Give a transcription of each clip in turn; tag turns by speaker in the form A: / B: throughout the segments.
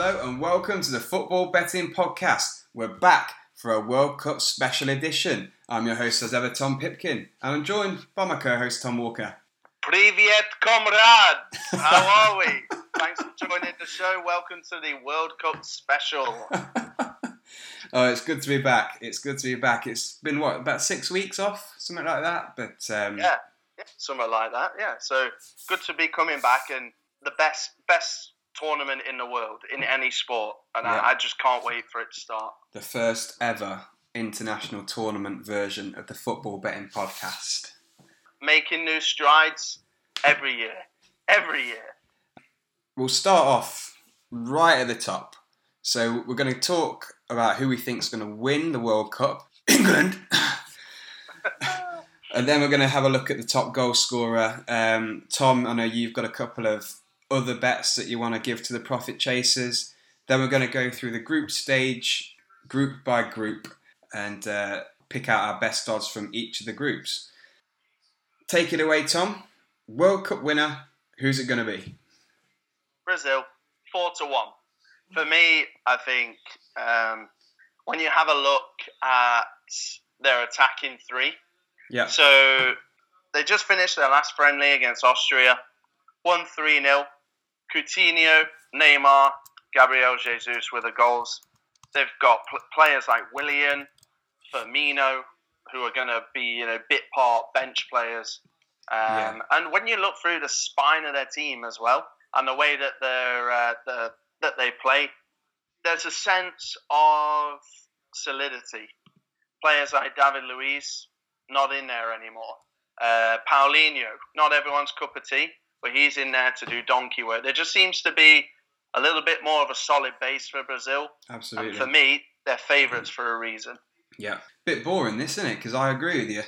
A: Hello and welcome to the Football Betting Podcast. We're back for a World Cup special edition. I'm your host, as ever, Tom Pipkin, and I'm joined by my co host, Tom Walker.
B: Privyet, comrades! How are we? Thanks for joining the show. Welcome to the World Cup special.
A: oh, it's good to be back. It's good to be back. It's been, what, about six weeks off? Something like that? But um,
B: yeah, yeah, something like that. Yeah, so good to be coming back and the best, best tournament in the world in any sport, and yeah. I, I, just can't wait for it to start.
A: The first ever international tournament version of the Football Betting Podcast.
B: Making new strides every year. Every year.
A: We'll start off right at the top. So we're going to talk about who we think is going to win the World Cup. England. and then we're going to have a look at the top goal scorer. Um, Tom, I know you've got a couple of other bets that you want to give to the profit chasers. Then we're going to go through the group stage, group by group, and uh, pick out our best odds from each of the groups. Take it away, Tom. World Cup winner, who's it going to be?
B: Brazil, four to one. For me, I think um, when you have a look at their attacking three,
A: yeah.
B: So they just finished their last friendly against Austria, one three 0 Coutinho, Neymar, Gabriel Jesus with the goals. They've got pl- players like Willian, Firmino, who are going to be you know bit part bench players. Um, yeah. And when you look through the spine of their team as well, and the way that they're uh, the, that they play, there's a sense of solidity. Players like David Luiz not in there anymore. Uh, Paulinho, not everyone's cup of tea but he's in there to do donkey work. There just seems to be a little bit more of a solid base for Brazil.
A: Absolutely.
B: And for me, they're favourites for a reason.
A: Yeah. Bit boring, this, isn't it? Because I agree with you.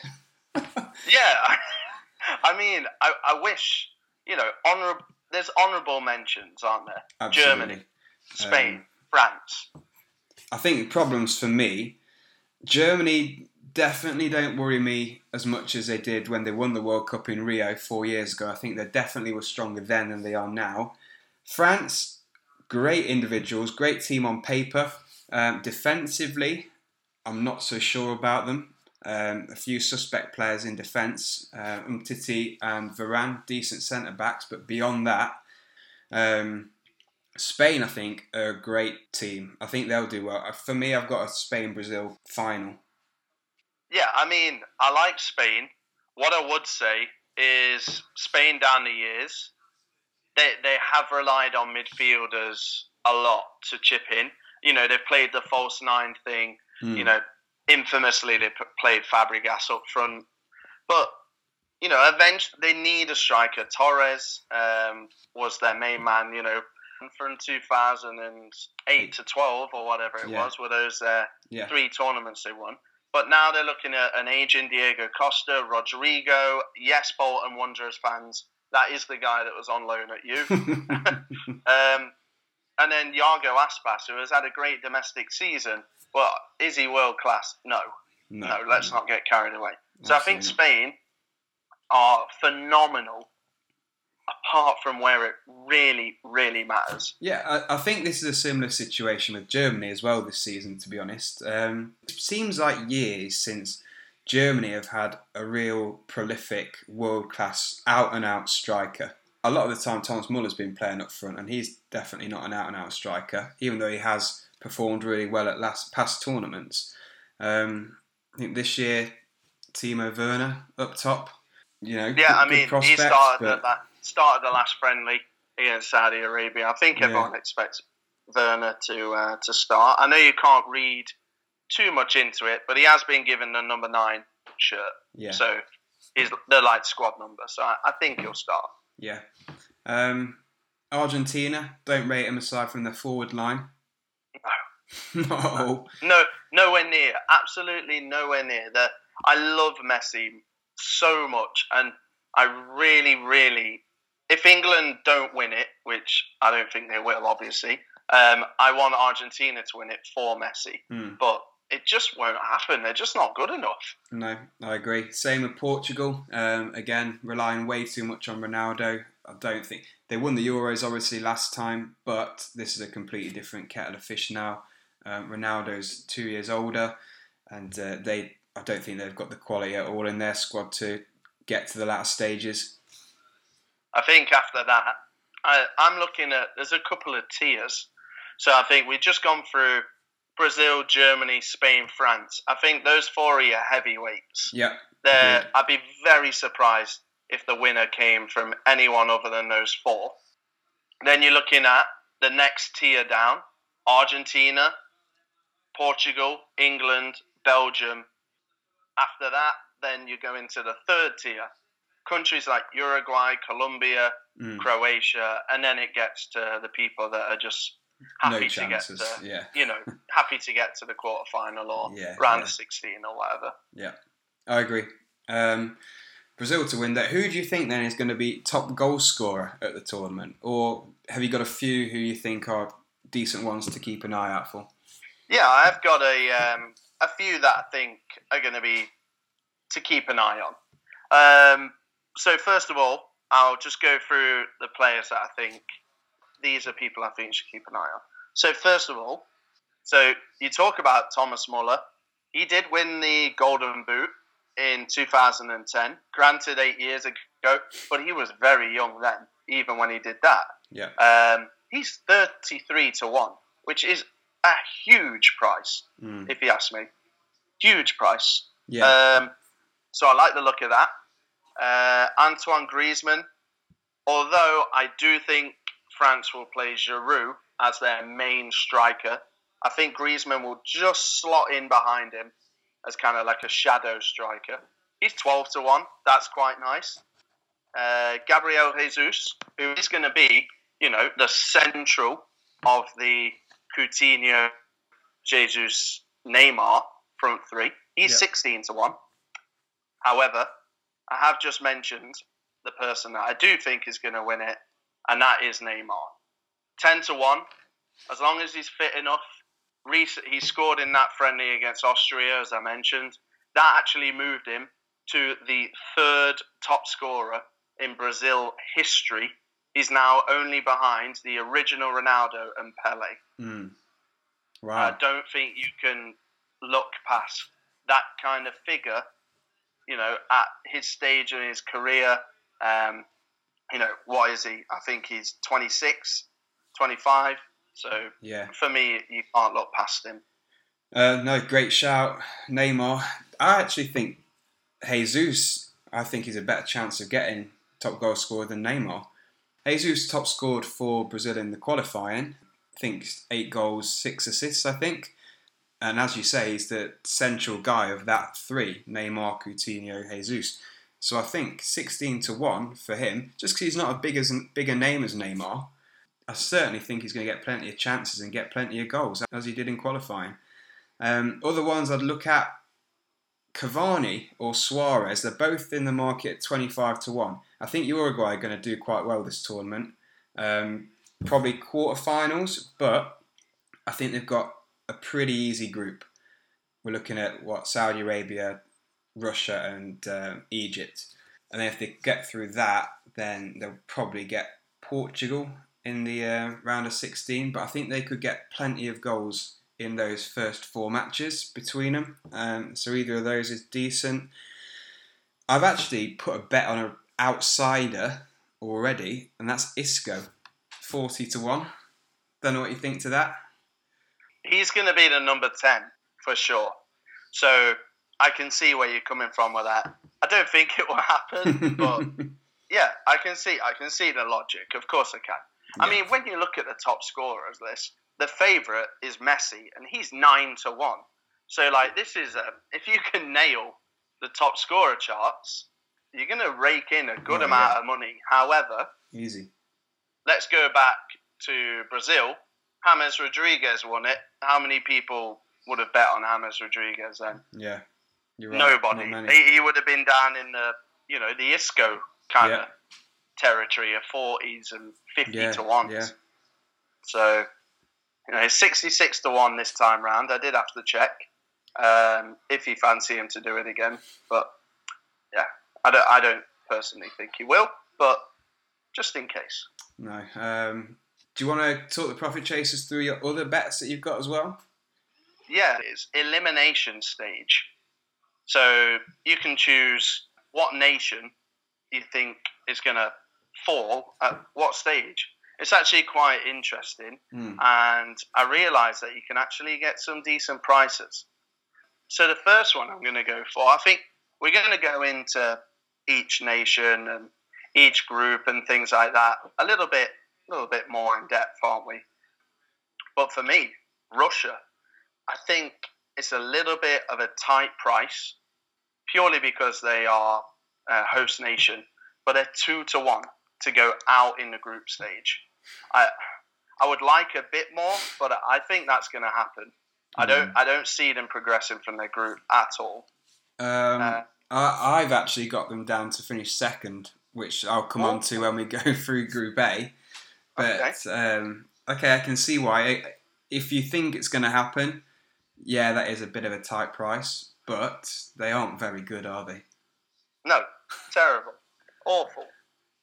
B: yeah. I, mean, I, I, wish, you know, honourable. There's honourable mentions, aren't there? Absolutely. Germany, Spain, um, France.
A: I think problems for me, Germany definitely don't worry me as much as they did when they won the World Cup in Rio four years ago. I think they definitely were stronger then than they are now. France, great individuals, great team on paper. Um, defensively, I'm not so sure about them. Um, a few suspect players in defence, uh, Umtiti and Varane, decent centre backs, but beyond that, um, Spain, I think, are a great team. I think they'll do well. For me, I've got a Spain Brazil final.
B: Yeah, I mean, I like Spain. What I would say is Spain down the years, they they have relied on midfielders a lot to chip in. You know, they've played the false nine thing. Mm. You know, infamously they played Fabregas up front, but you know, eventually they need a striker. Torres um, was their main man. You know, from 2008 to 12 or whatever it yeah. was, were those uh, yeah. three tournaments they won. But now they're looking at an aging Diego Costa, Rodrigo. Yes, Bolton Wanderers fans, that is the guy that was on loan at you. um, and then Iago Aspas, who has had a great domestic season. Well, is he world class? No. No, no let's no. not get carried away. So Absolutely. I think Spain are phenomenal apart from where it really, really matters.
A: Yeah, I, I, think this is a similar situation with Germany as well this season, to be honest. Um, it seems like years since Germany have had a real prolific, world class, out and out striker. A lot of the time, Thomas Muller's been playing up front, and he's definitely not an out and out striker, even though he has performed really well at last past tournaments. Um, I think this year, Timo Werner up top. You know,
B: yeah, I mean, he started but... that started the last friendly against Saudi Arabia. I think everyone yeah. expects Werner to uh, to start. I know you can't read too much into it, but he has been given the number nine shirt.
A: Yeah.
B: So he's the light squad number. So I, I think he'll start.
A: Yeah. Um, Argentina don't rate him aside from the forward line.
B: No. no. No. Nowhere near. Absolutely nowhere near. The, I love Messi so much, and I really, really if England don't win it, which I don't think they will, obviously, um, I want Argentina to win it for Messi.
A: Mm.
B: But it just won't happen. They're just not good enough.
A: No, I agree. Same with Portugal. Um, again, relying way too much on Ronaldo. I don't think They won the Euros obviously last time, but this is a completely different kettle of fish now. Um, Ronaldo's two years older, and uh, they I don't think they've got the quality at all in their squad to get to the latter stages.
B: I think after that, I, I'm looking at there's a couple of tiers. So I think we've just gone through Brazil, Germany, Spain, France. I think those four are your heavyweights.
A: Yeah.
B: They're, I'd be very surprised if the winner came from anyone other than those four. Then you're looking at the next tier down Argentina, Portugal, England, Belgium. After that, then you go into the third tier. Countries like Uruguay, Colombia,
A: Mm.
B: Croatia, and then it gets to the people that are just happy
A: No
B: to get to,
A: Yeah.
B: you know, happy to get to the quarterfinal or
A: Yeah,
B: round
A: yeah.
B: of 16 or whatever.
A: Yeah, I agree. Um, Brazil to win that. Who do you think then is going to be top goal scorer at the tournament, or have you got a few who you think are decent ones to keep an eye out for?
B: Yeah, I've got a um, a few that I think are going to be to keep an eye on. Um, so first of all, I'll just go through the players that I think these are people I think you should keep an eye on. So first of all, so you talk about Thomas Muller. He did win the Golden Boot in 2010. Granted, eight years ago, but he was very young then, even when he did that.
A: Yeah,
B: Um, he's 33 to 1, which is a huge price,
A: Mm.
B: if you ask me. Huge price.
A: yeah,
B: Um, so I like the look of that. Uh, Antoine Griezmann, although I do think France will play Giroud as their main striker, I think Griezmann will just slot in behind him as kind of like a shadow striker. He's 12 to 1. That's quite nice. Uh, Gabriel Jesus, who is going to be, you know, the central of the Coutinho, Jesus, Neymar front three. He's
A: Yeah.
B: 16 to 1. However, I have just mentioned the person that I do think is going to win it, and that is Neymar. 10 to 1. As long as he's fit enough. Rec- he scored in that friendly against Austria, as I mentioned. That actually moved him to the third top scorer in Brazil history. He's now only behind the original Ronaldo and Pele.
A: mm.
B: I don't think you can look past that kind of figure, you know, at his stage in his career. Um, you know, what is he? I think he's 26, 25. So
A: yeah.
B: for me, you can't look past him.
A: Uh, no, great shout, Neymar. I actually think Jesus. I think he's a better chance of getting top goal scorer than Neymar. Jesus top scored for Brazil in the qualifying. I think eight goals, six assists. I think, and as you say, he's the central guy of that three: Neymar, Coutinho, Jesus. So I think sixteen to one for him, just because he's not a big bigger name as Neymar. I certainly think he's going to get plenty of chances and get plenty of goals as he did in qualifying. Um, other ones I'd look at Cavani or Suarez. They're both in the market at 25 to 1. I think Uruguay are going to do quite well this tournament. Um, probably quarterfinals, but I think they've got a pretty easy group. We're looking at what Saudi Arabia, Russia, and uh, Egypt. And if they get through that, then they'll probably get Portugal in the uh, round of 16. But I think they could get plenty of goals in those first four matches between them. Um, so either of those is decent. I've actually put a bet on an outsider already, and that's Isco, forty to one. Don't know what you think to that.
B: He's going to be the number 10 for sure. So I can see where you're coming from with that. I don't think it will happen, but yeah, I can see I can see the logic. Of course I can. I mean, when you look at the top scorers list, the favourite is Messi, and he's nine to one. So, like, this is a, if you can nail the top scorer charts, you're going to rake in a good
A: Oh,
B: amount
A: yeah.
B: of money. However,
A: easy.
B: let's go back to Brazil. James Rodriguez won it. How many people would have bet on James Rodriguez then?
A: Yeah, right.
B: Nobody. He, he would have been down in the, you know, the Isco kind
A: Yeah.
B: of territory of 40s and 50
A: Yeah,
B: to 1s.
A: yeah.
B: So, you know, 66 to 1 this time round. I did have to check um, if you fancy him to do it again. But, yeah, I don't, I don't personally think he will, but just in case.
A: No. Um, do you want to talk the profit chasers through your other bets that you've got as well?
B: Yeah, it's elimination stage. So you can choose what nation you think is going to fall at what stage. It's actually quite interesting,
A: Mm.
B: and I realised that you can actually get some decent prices. So the first one I'm going to go for, I think we're going to go into each nation and each group and things like that a little bit, a little bit more in depth, aren't we? But for me, Russia, I think it's a little bit of a tight price, purely because they are a host nation, but they're two to one to go out in the group stage. I I would like a bit more, but I think that's going to happen. I don't I don't see them progressing from their group at all.
A: Um,
B: Uh,
A: I, I've actually got them down to finish second, which I'll come on to when we go through Group A. But um, okay, I can see why. If you think it's going to happen, yeah, that is a bit of a tight price, but they aren't very good, are they?
B: No, terrible, awful.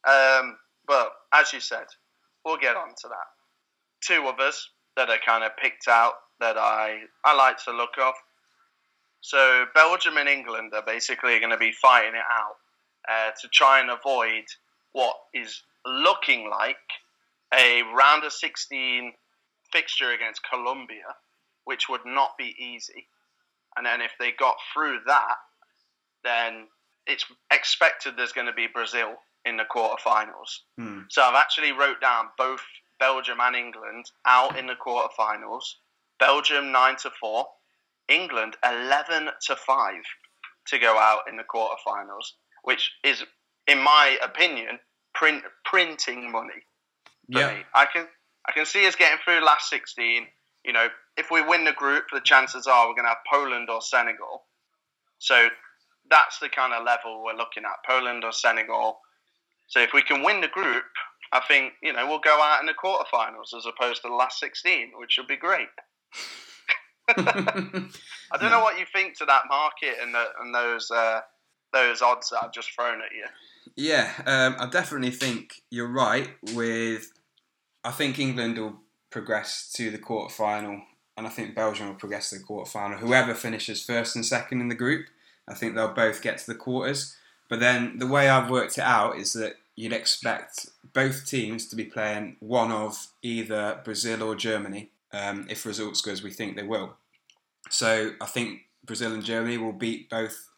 B: Um, but as you said, we'll get on to that. Two others that I kind of picked out that I I like to look off. So Belgium and England are basically going to be fighting it out uh, to try and avoid what is looking like a round of 16 fixture against Colombia, which would not be easy. And then if they got through that, then it's expected there's going to be Brazil in the quarterfinals.
A: Hmm.
B: So I've actually wrote down both Belgium and England out in the quarterfinals. Belgium nine to four, England eleven to five to go out in the quarterfinals, which is, in my opinion, print printing money
A: Yeah.
B: me. I can I can see us getting through last sixteen. You know, if we win the group, the chances are we're going to have Poland or Senegal. So that's the kind of level we're looking at, Poland or Senegal. So if we can win the group, I think you know we'll go out in the quarterfinals as opposed to the last sixteen, which would be great. I don't know what you think to that market and, the, and those uh, those odds that I've just thrown at you.
A: Yeah, um, I definitely think you're right. With, I think England will progress to the quarter final, and I think Belgium will progress to the quarter final. Whoever finishes first and second in the group, I think they'll both get to the quarters. But then the way I've worked it out is that you'd expect both teams to be playing one of either Brazil or Germany. Um, if results go as we think they will, so I think Brazil and Germany will beat both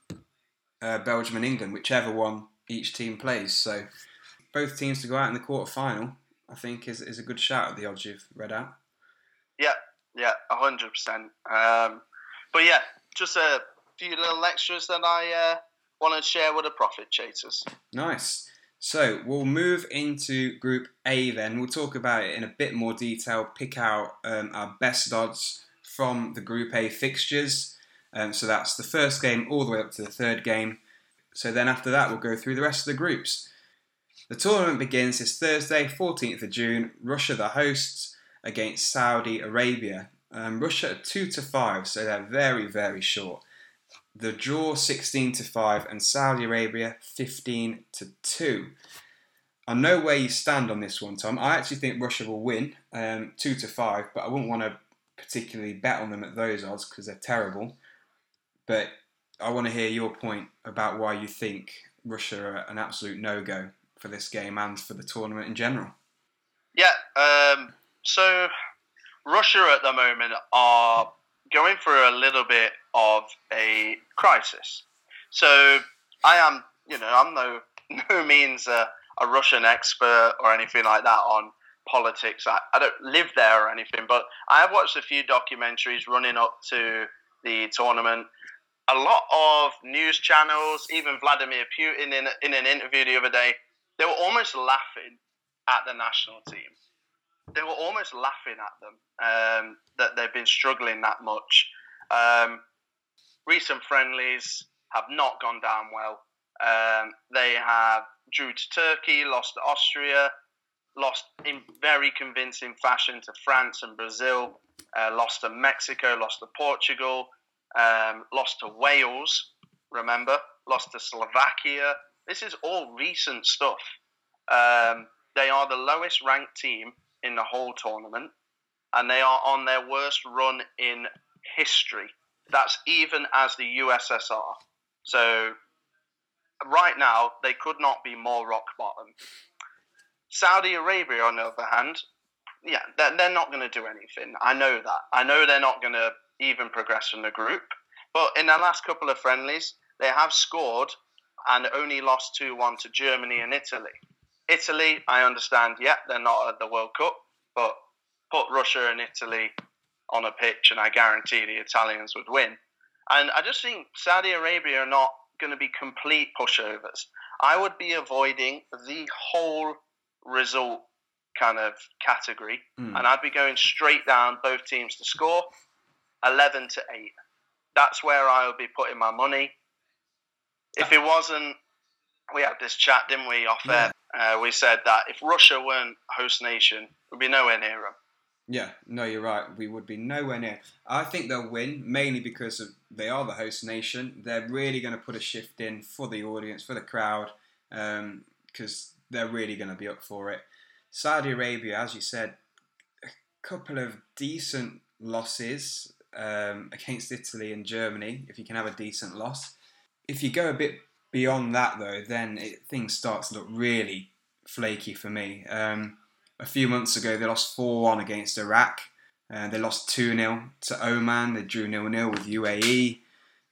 A: uh, Belgium and England, whichever one each team plays. So both teams to go out in the quarter final, I think, is, is a good shout at the odds you've read out.
B: Yeah, yeah, hundred percent. Um, but yeah, just a few little extras that I uh, want to share with the profit chasers.
A: Nice. So we'll move into Group A then. We'll talk about it in a bit more detail, pick out um, our best odds from the Group A fixtures. Um, so that's the first game all the way up to the third game. So then after that, we'll go through the rest of the groups. The tournament begins this Thursday, 14th of June. Russia, the hosts, against Saudi Arabia. Um, Russia are 2 to 5, so they're very, very short. The draw 16 to 5 and Saudi Arabia 15 to 2. I know where you stand on this one, Tom. I actually think Russia will win um, 2 to 5, but I wouldn't want to particularly bet on them at those odds because they're terrible. But I want to hear your point about why you think Russia are an absolute no go for this game and for the tournament in general.
B: Yeah. Um, so Russia at the moment are going through a little bit of a crisis. So I am, you know, I'm no no means a, a Russian expert or anything like that on politics. I, I don't live there or anything, but I have watched a few documentaries running up to the tournament. A lot of news channels, even Vladimir Putin in, in an interview the other day, they were almost laughing at the national team. They were almost laughing at them um, that they've been struggling that much. Um, recent friendlies have not gone down well. Um, they have drew to Turkey, lost to Austria, lost in very convincing fashion to France and Brazil, uh, lost to Mexico, lost to Portugal, um, lost to Wales, remember, lost to Slovakia. This is all recent stuff. Um, They are the lowest ranked team in the whole tournament, and they are on their worst run in history. That's even as the USSR. So right now, they could not be more rock bottom. Saudi Arabia, on the other hand, yeah, they're, they're not going to do anything. I know that. I know they're not going to even progress from the group. But in their last couple of friendlies, they have scored and only lost 2 1 to Germany and Italy. Italy, I understand, yeah, they're not at the World Cup, but put Russia and Italy on a pitch, and I guarantee the Italians would win. And I just think Saudi Arabia are not going to be complete pushovers. I would be avoiding the whole result kind of category,
A: Mm.
B: and I'd be going straight down both teams to score 11 to 8. That's where I would be putting my money. If it wasn't, we had this chat, didn't we, off air? Uh, we said that if Russia weren't host nation, we'd be nowhere near them.
A: Yeah, no, you're right. We would be nowhere near. I think they'll win mainly because of they are the host nation. They're really going to put a shift in for the audience, for the crowd, because they're really going to be up for it. Saudi Arabia, as you said, a couple of decent losses um, against Italy and Germany. If you can have a decent loss, if you go a bit beyond that though, then it, things start to look really flaky for me. Um, a few months ago, they lost 4 1 against Iraq. Uh, they lost 2 0 to Oman. They drew 0 0 with UAE.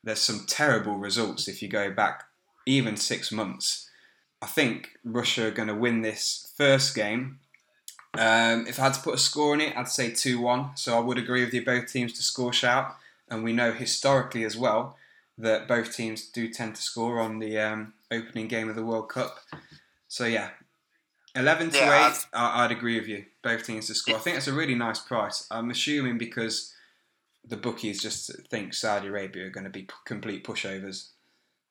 A: There's some terrible results if you go back even six months. I think Russia are going to win this first game. Um, if I had to put a score on it, I'd say 2 1. So I would agree with you, both teams to score shout. And we know historically as well that both teams do tend to score on the um, opening game of the World Cup. So yeah, 11 to
B: Yeah,
A: 8, I- I'd agree with you. Both teams to score. I think it's a really nice price. I'm assuming because the bookies just think Saudi Arabia are going to be p- complete pushovers.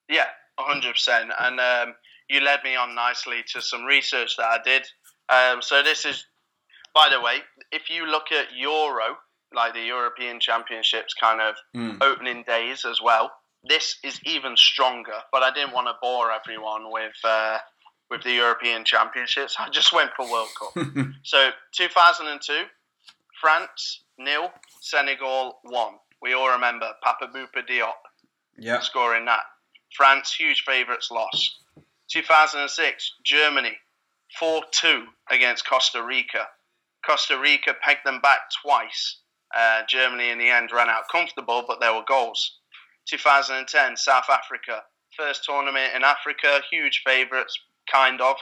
B: Yeah, 100%. And um, you led me on nicely to some research that I did. Um, so, this is, by the way, if you look at Euro, like the European Championships kind of
A: Mm.
B: opening days as well, this is even stronger. But I didn't want to bore everyone with. Uh, with the European Championships, I just went for World Cup. So 2002, France nil, Senegal one. We all remember Papa Bouba Diop
A: yeah,
B: scoring that. France huge favourites loss. 2006, Germany 4-2 against Costa Rica. Costa Rica pegged them back twice. Uh, Germany in the end ran out comfortable, but there were goals. 2010, South Africa, first tournament in Africa, huge favourites, kind of.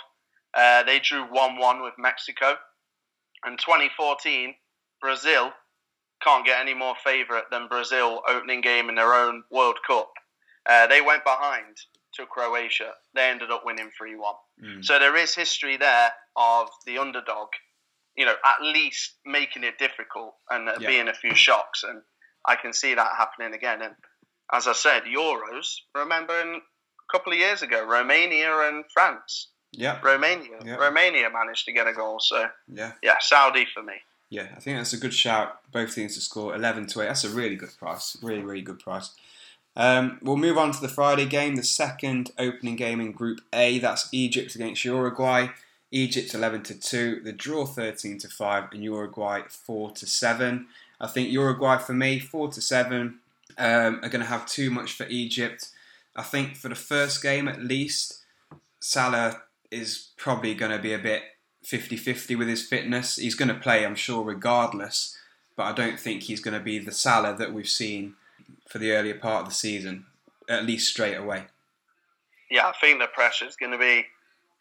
B: Uh, they drew 1 1 with Mexico. And 2014, Brazil can't get any more favourite than Brazil opening game in their own World Cup. Uh, they went behind to Croatia. They ended up winning 3 1.
A: Mm.
B: So there is history there of the underdog, you know, at least making it difficult and uh,
A: Yeah.
B: being a few shocks. And I can see that happening again. And as I said, Euros, remember in, a couple of years ago, Romania and France.
A: yeah,
B: Romania.
A: Yeah.
B: Romania managed to get a goal. So,
A: yeah,
B: yeah, Saudi for me.
A: yeah. I think that's a good shout. Both teams to score 11 to 8. That's a really good price. Really, really good price. Um, we'll move on to the Friday game, the second opening game in Group A. That's Egypt against Uruguay. Egypt 11 to 2, the draw 13 to 5, and Uruguay 4 to 7. I think Uruguay for me, 4 to 7, um, are going to have too much for Egypt. I think for the first game at least, Salah is probably going to be a bit 50 50 with his fitness. He's going to play, I'm sure, regardless, but I don't think he's going to be the Salah that we've seen for the earlier part of the season, at least straight away.
B: Yeah, I think the pressure is going to be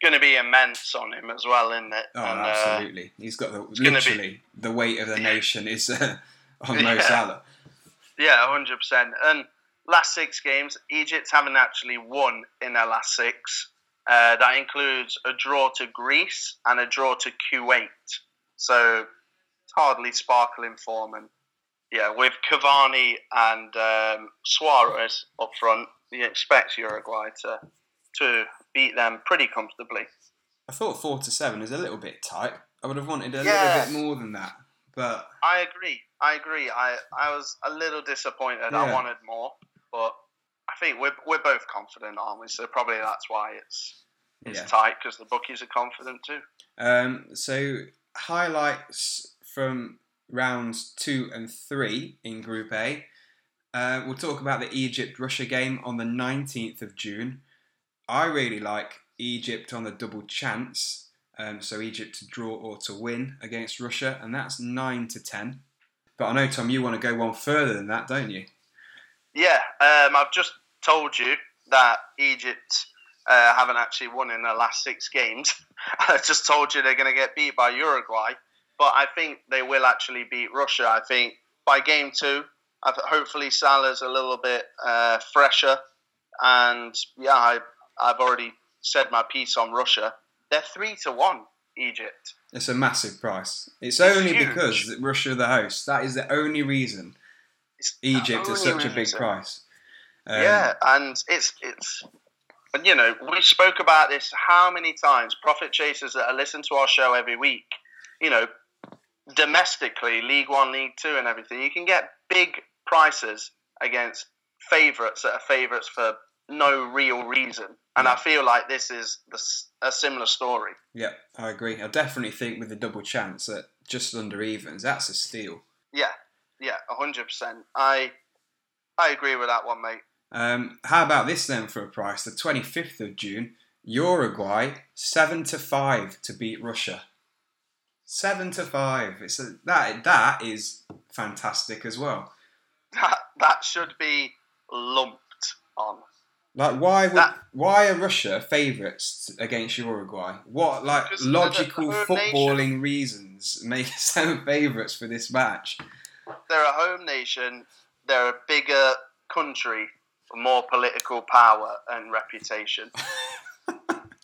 B: going to be immense on him as well, isn't it?
A: Oh,
B: And, uh,
A: absolutely. He's got the
B: gonna be-
A: literally the weight of the nation is uh, on Mo
B: Yeah.
A: Salah.
B: Yeah, hundred percent. And last six games, Egypt haven't actually won in their last six. Uh, that includes a draw to Greece and a draw to Kuwait. So it's hardly sparkling form. And yeah, with Cavani and um, Suarez up front, you expect Uruguay to to beat them pretty comfortably.
A: I thought four to seven is a little bit tight. I would have wanted a
B: Yeah.
A: little bit more than that, but
B: I agree. I agree. I, I was a little disappointed.
A: Yeah.
B: I wanted more, but I think we're, we're both confident, aren't we? So probably that's why it's it's
A: Yeah.
B: tight because the bookies are confident too.
A: Um, so highlights from rounds two and three in Group A. Uh, we'll talk about the Egypt Russia game on the 19th of June. I really like Egypt on the double chance. Um, so Egypt to draw or to win against Russia, and that's nine to ten. But I know Tom, you want to go one further than that, don't you?
B: Yeah, um, I've just told you that Egypt uh, haven't actually won in their last six games. I just told you they're going to get beat by Uruguay, but I think they will actually beat Russia. I think by game two, I th- hopefully Salah's a little bit uh, fresher, and yeah, I, I've already said my piece on Russia. They're three to one, Egypt.
A: It's a massive price. It's
B: It's
A: only
B: huge.
A: because Russia the host. That is the only reason
B: It's
A: Egypt is such a big price. Um,
B: yeah, and it's it's and you know we spoke about this how many times profit chasers that are listen to our show every week you know domestically league one league two and everything you can get big prices against favorites that are favorites for no real reason and i feel like this is a similar story
A: Yeah, I agree. I definitely think with the double chance at just under evens, that's a steal.
B: yeah yeah 100% i i agree with that one mate
A: Um, how about this then for a price? The 25th of June, Uruguay 7 to 5 to beat Russia. 7 to 5. It's a, that that is fantastic as well.
B: that, that should be lumped on
A: Like why would
B: That-
A: why are Russia favourites against Uruguay? What like
B: Because they're the
A: logical footballing reasons make them favourites for this match?
B: they're a home nation. They're a bigger country, more political power and reputation.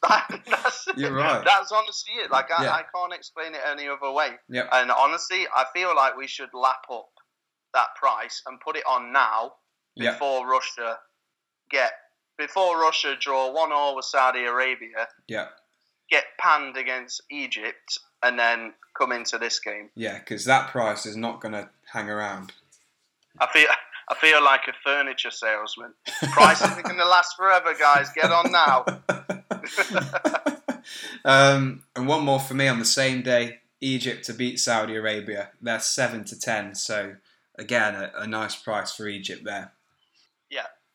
B: That- that's,
A: You're right.
B: That's honestly it. Like I,
A: Yeah.
B: I can't explain it any other way.
A: Yep.
B: And honestly, I feel like we should lap up that price and put it on now
A: Yep.
B: before Russia get before Russia draw one all with Saudi Arabia,
A: Yeah.
B: get panned against Egypt, and then come into this game.
A: Yeah, because that price is not going to hang around.
B: I feel I feel like a furniture salesman. Prices are going to last forever, guys. Get on now.
A: um, and one more for me on the same day: Egypt to beat Saudi Arabia. They're seven to ten. So again, a, a nice price for Egypt there.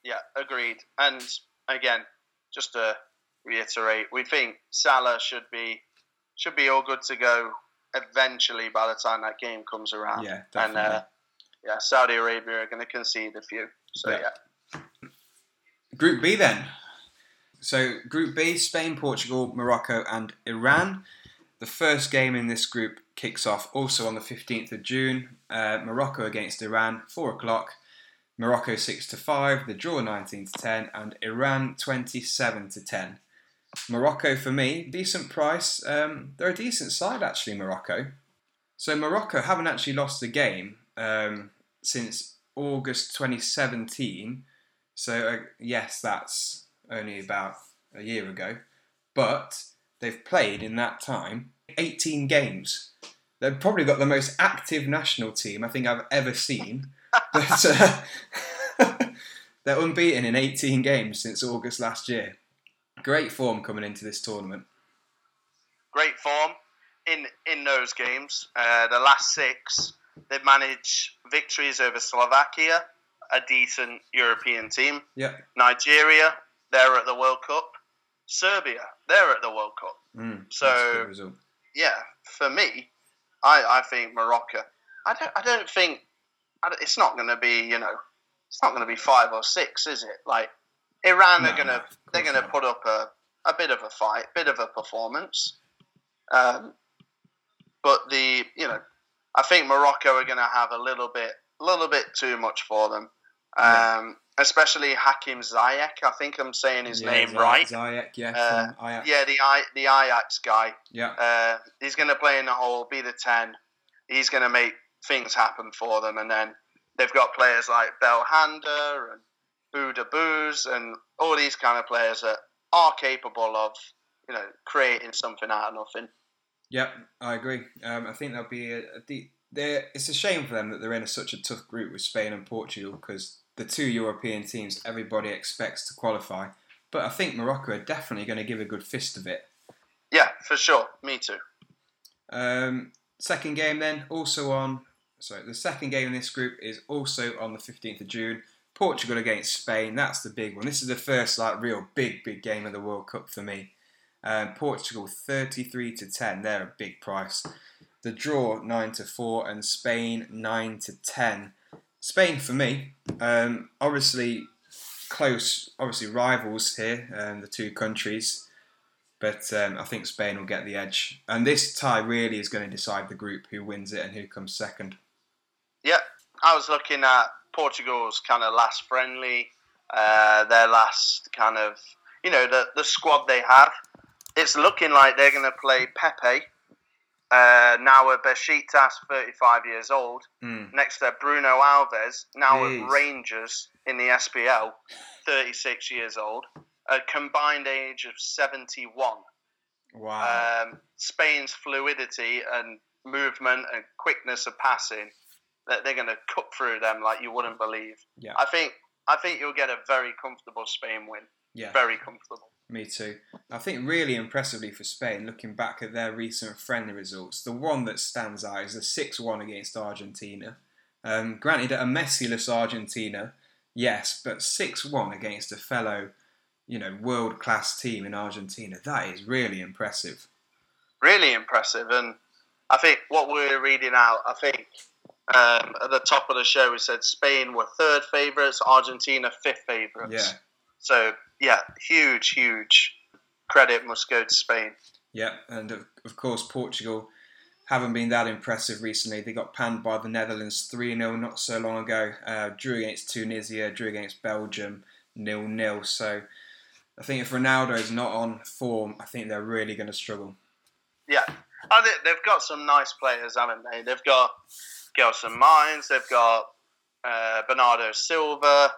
B: Yeah, agreed. And again, just to reiterate, we think Salah should be should be all good to go eventually by the time that game comes around.
A: Yeah,
B: and
A: definitely.
B: uh, yeah, Saudi Arabia are going to concede a few. So
A: Yeah.
B: yeah.
A: Group B then. So Group B: Spain, Portugal, Morocco, and Iran. The first game in this group kicks off also on the fifteenth of June. Uh, Morocco against Iran, four o'clock. Morocco six to five. The draw nineteen to ten, and Iran twenty-seven to ten. Morocco for me, decent price. Um, they're a decent side actually. Morocco. So Morocco haven't actually lost a game um, since August 2017. So uh, yes, that's only about a year ago, but they've played in that time 18 games. They've probably got the most active national team I think I've ever seen. But uh, they're unbeaten in 18 games since August last year. Great form coming into this tournament.
B: great form in in those games. Uh, the last six, they've managed victories over Slovakia, a decent European team.
A: Yeah.
B: Nigeria, they're at the World Cup. Serbia, they're at the World Cup.
A: Mm,
B: So-
A: that's a good result.
B: Yeah, for me, I, I think Morocco. I don't. I don't think it's not going to be. You know, it's not going to be five or six, is it? Like Iran
A: No,
B: are going to. They're going to put up a, a bit of a fight, bit of a performance. Um, but the you know, I think Morocco are going to have a little bit, a little bit too much for them.
A: Yeah.
B: Um, especially Hakim Ziyech. I think I'm saying his
A: Yeah,
B: name right.
A: Ziyech, yeah,
B: Uh. Yeah, the I, the Ajax guy.
A: yeah.
B: Uh, he's going to play in the hole, be the 10. He's going to make things happen for them. And then they've got players like Belhanda and Buda Booz and all these kind of players that are capable of, you know, creating something out of nothing.
A: Yep, I agree. Um, I think there'll be a, a it's a shame for them that they're in a, such a tough group with Spain and Portugal because the two European teams everybody expects to qualify. but I think Morocco are definitely going to give a good fist of it.
B: Yeah, for sure. Me too.
A: Um, second game then, also on. So the second game in this group is also on the 15th of June. Portugal against Spain. That's the big one. This is the first like real big big game of the World Cup for me. Um, Portugal 33 to 10. They're a big price. The draw 9 to 4 and Spain 9 to 10. Spain for me, um, obviously close, obviously rivals here, um, the two countries. But um, I think Spain will get the edge, and this tie really is going to decide the group who wins it and who comes second.
B: Yeah, I was looking at Portugal's kind of last friendly, uh, their last kind of, you know, the the squad they have. It's looking like they're going to play Pepe, uh, now at Besiktas, 35 years old,
A: Mm.
B: next to Bruno Alves, now
A: Jeez.
B: at Rangers in the SPL, 36 years old, a combined age of 71.
A: Wow.
B: Um, Spain's fluidity and movement and quickness of passing, that they're going to cut through them like you wouldn't believe.
A: yeah,
B: I think I think you'll get a very comfortable Spain win.
A: yeah.
B: Very comfortable.
A: Me too. I think really impressively for Spain, looking back at their recent friendly results, the one that stands out is the 6 1 against Argentina. Um, granted, a Messi-less Argentina, yes, but 6 1 against a fellow, you know, world class team in Argentina, that is really impressive.
B: Really impressive. And I think what we're reading out, I think um, at the top of the show, we said Spain were third favourites, Argentina fifth favourites.
A: Yeah,
B: So, yeah, huge, huge credit must go to Spain.
A: yeah, and of, of course, Portugal haven't been that impressive recently. They got panned by the Netherlands 3 0 not so long ago, uh, drew against Tunisia, drew against Belgium 0 0. So I think if Ronaldo is not on form, I think they're really going to struggle.
B: Yeah, I think they've got some nice players, haven't they? They've got Gelson Martins, they've got uh, Bernardo Silva.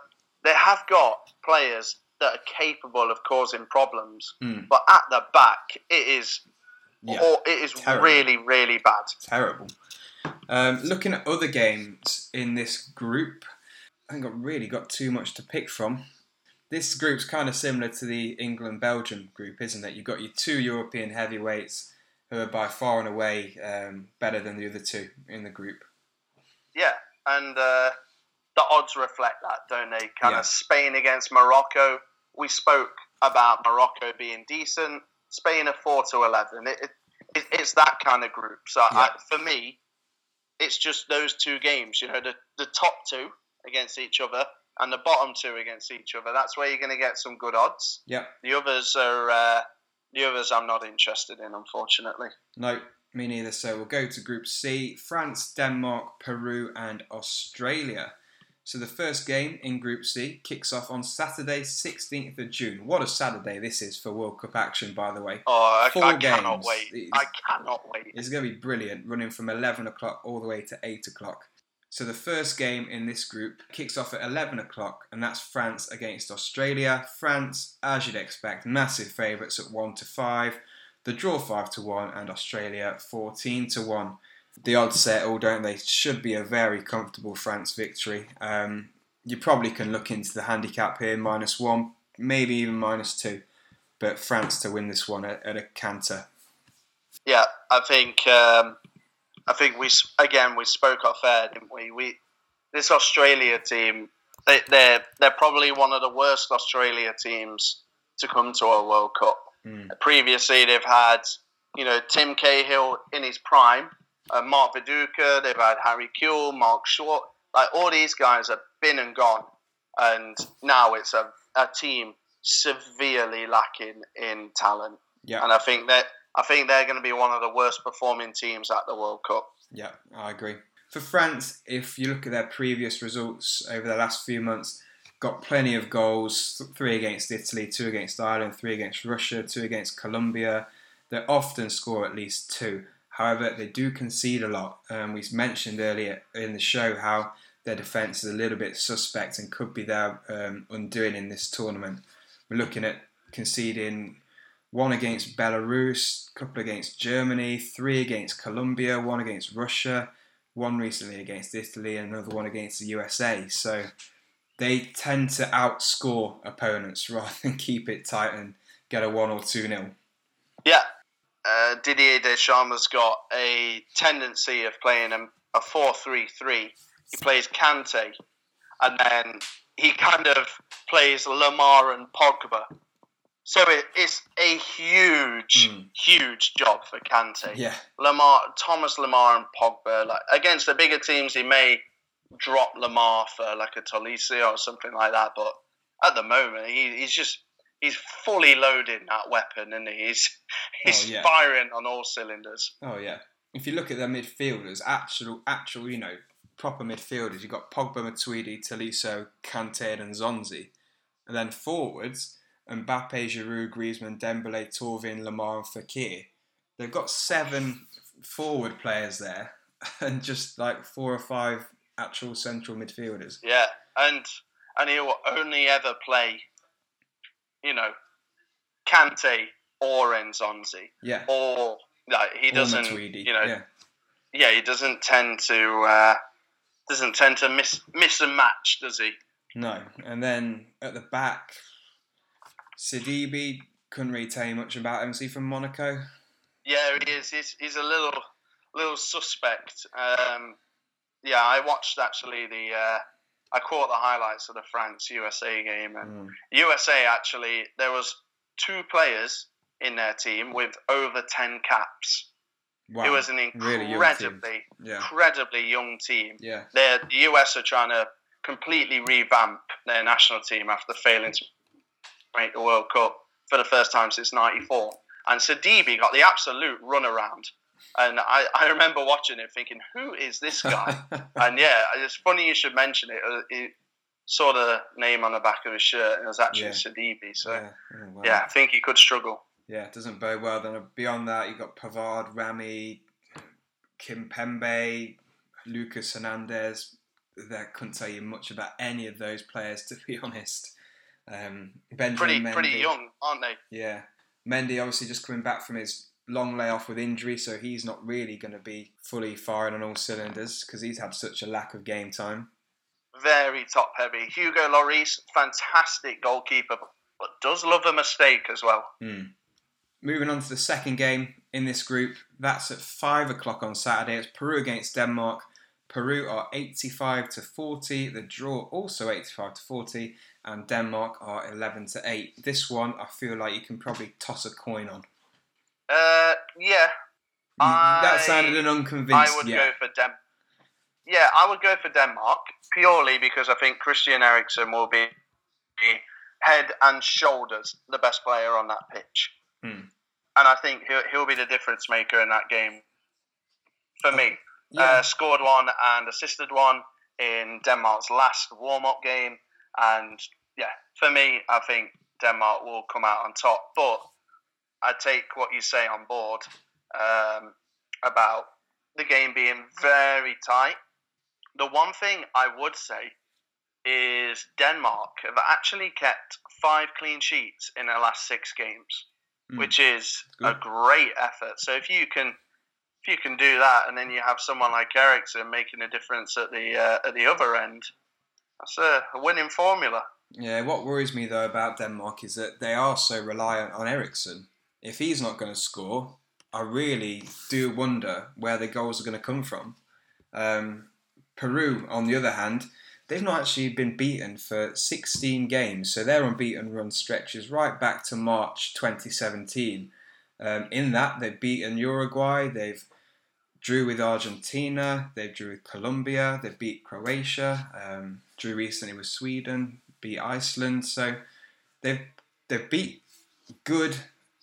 B: They have got players that are capable of causing problems,
A: Mm.
B: but at the back, it is
A: Yeah,
B: or it is
A: terrible.
B: really, really bad.
A: terrible. Um, looking at other games in this group, I think I've really got too much to pick from. This group's kind of similar to the England Belgium group, isn't it? You've got your two European heavyweights who are by far and away um, better than the other two in the group.
B: Yeah, and uh, the odds reflect that, don't they? Kind
A: Yeah.
B: of Spain against Morocco. We spoke about Morocco being decent. Spain are four to eleven. It, it, it's that kind of group. So I, for me, it's just those two games. You know, the the top two against each other and the bottom two against each other. That's where you're going to get some good odds.
A: Yeah.
B: The others are uh, the others I'm not interested in, unfortunately.
A: No, me neither. So we'll go to Group C France, Denmark, Peru, and Australia. So the first game in Group C kicks off on Saturday, 16th of June. What a Saturday this is for World Cup action, by the way.
B: Oh, I,
A: Four
B: I cannot
A: games.
B: wait.
A: It's-
B: I cannot wait.
A: It's going to be brilliant, running from 11 o'clock all the way to 8 o'clock. So the first game in this group kicks off at 11 o'clock, and that's France against Australia. France, as you'd expect, massive favourites at 1 to 5. The draw 5 to 1, and Australia 14 to 1. The odds settle, don't they? Should be a very comfortable France victory. Um, you probably can look into the handicap here, minus 1, maybe even minus 2. But France to win this one at, at a canter.
B: Yeah, I think um, I think we again we spoke off air, didn't we? We this Australia team, they, they're they're probably one of the worst Australia teams to come to a World Cup.
A: Mm.
B: Previously, they've had you know Tim Cahill in his prime, uh, Mark Viduka, they've had Harry Kewell, Mark Short, like all these guys have been and gone, and now it's a, a team severely lacking in talent.
A: Yeah.
B: And I think that I think they're going to be one of the worst performing teams at the World Cup.
A: Yeah, I agree. For France, if you look at their previous results over the last few months, got plenty of goals three against Italy, two against Ireland, three against Russia, two against Colombia. They often score at least two. However, they do concede a lot. Um, we mentioned earlier in the show how their defence is a little bit suspect and could be their um, undoing in this tournament. We're looking at conceding one against Belarus, a couple against Germany, three against Colombia, one against Russia, one recently against Italy, and another one against the USA. So they tend to outscore opponents rather than keep it tight and get a one or two nil.
B: Yeah, uh, Didier Deschamps has got a tendency of playing a, a 4-3-3. He plays Kante, and then he kind of plays Lemar and Pogba. So it, it's a huge, mm. huge job for Kante.
A: Yeah.
B: Lemar, Thomas Lemar and Pogba. Like against the bigger teams, he may drop Lemar for like a Tolisso or something like that. But at the moment, he, he's just he's fully loading that weapon, and he? he's he's oh, yeah. firing on all cylinders.
A: Oh yeah. If you look at their midfielders, actual actual you know proper midfielders, you've got Pogba, Matuidi, Tolisso, Kante, and Nzonzi, and then forwards, Mbappe, Giroud, Griezmann, Dembele, Thauvin, Lemar, and Fekir. They've got seven forward players there, and just like four or five actual central midfielders.
B: Yeah, and and he'll only ever play you know, Kante or Nzonzi.
A: Yeah.
B: Or like he doesn't, you know,
A: yeah.
B: yeah. he doesn't tend to uh, doesn't tend to miss miss a match, does he?
A: No. And then at the back, Sidibe couldn't really tell you much about him. Is he from Monaco?
B: Yeah, he is. He's, he's a little little suspect. Um, yeah, I watched actually the uh, I caught the highlights of the France USA game, and mm. USA actually there was two players in their team with over ten caps. Wow. It was an incredibly, really young yeah. incredibly young team.
A: Yeah,
B: They're, the US are trying to completely revamp their national team after failing to make the World Cup for the first time since '94. And Sidibe got the absolute runaround and I, I remember watching it thinking, who is this guy? and yeah, it's funny you should mention it. Uh, it saw the name on the back of his shirt, and it was actually yeah. Sidibe. So yeah. Oh, wow. yeah, I think he could struggle.
A: Yeah, it doesn't bode well. Then beyond that, you've got Pavard, Rami, Kimpembe, Lucas Hernandez. That couldn't tell you much about any of those players, to be honest. Um,
B: Benjamin pretty Mendy, pretty young, aren't they?
A: Yeah, Mendy obviously just coming back from his long layoff with injury, so he's not really going to be fully firing on all cylinders because he's had such a lack of game time.
B: Very top heavy. Hugo Lloris, fantastic goalkeeper, but does love a mistake as well.
A: Mm. Moving on to the second game in this group, that's at five o'clock on Saturday. It's Peru against Denmark. Peru are 85 to 40. The draw also 85 to 40, and Denmark are 11 to 8. This one, I feel like you can probably toss a coin on.
B: Uh, yeah.
A: that sounded an unconvinced.
B: I would
A: yeah.
B: go for Dem. Yeah, I would go for Denmark purely because I think Christian Eriksen will be head and shoulders the best player on that pitch,
A: hmm.
B: and I think he'll, he'll be the difference maker in that game. For me, yeah. uh, scored one and assisted one in Denmark's last warm-up game, and yeah, for me, I think Denmark will come out on top, but I take what you say on board um, about the game being very tight. The one thing I would say is Denmark have actually kept five clean sheets in their last six games, mm. which is Good. a great effort. So if you can if you can do that, and then you have someone like Eriksen making a difference at the uh, at the other end, that's a, a winning formula.
A: Yeah, what worries me though about Denmark is that they are so reliant on Eriksen if he's not going to score, I really do wonder where the goals are going to come from. Um, Peru, on the other hand, they've not actually been beaten for 16 games, so their unbeaten run stretches right back to March 2017. Um, in that, they've beaten Uruguay, they've drew with Argentina, they've drew with Colombia, they've beat Croatia, um, drew recently with Sweden, beat Iceland. So they've they've beat good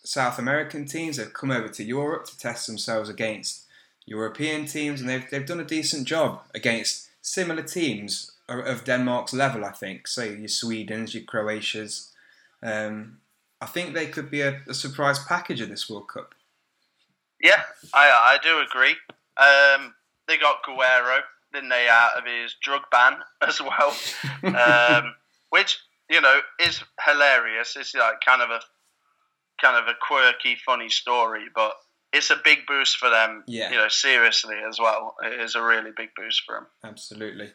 A: South American teams. They've come over to Europe to test themselves against European teams, and they've they've done a decent job against similar teams of Denmark's level. I think, so your Sweden's, your Croatia's. Um, I think they could be a, a, surprise package of this World Cup.
B: Yeah, I I do agree. Um, they got Guerrero, didn't they, out of his drug ban as well, um, which you know is hilarious. It's like kind of a kind of a quirky, funny story, but it's a big boost for them.
A: Yeah.
B: You know, seriously as well. It is a really big boost for them.
A: Absolutely.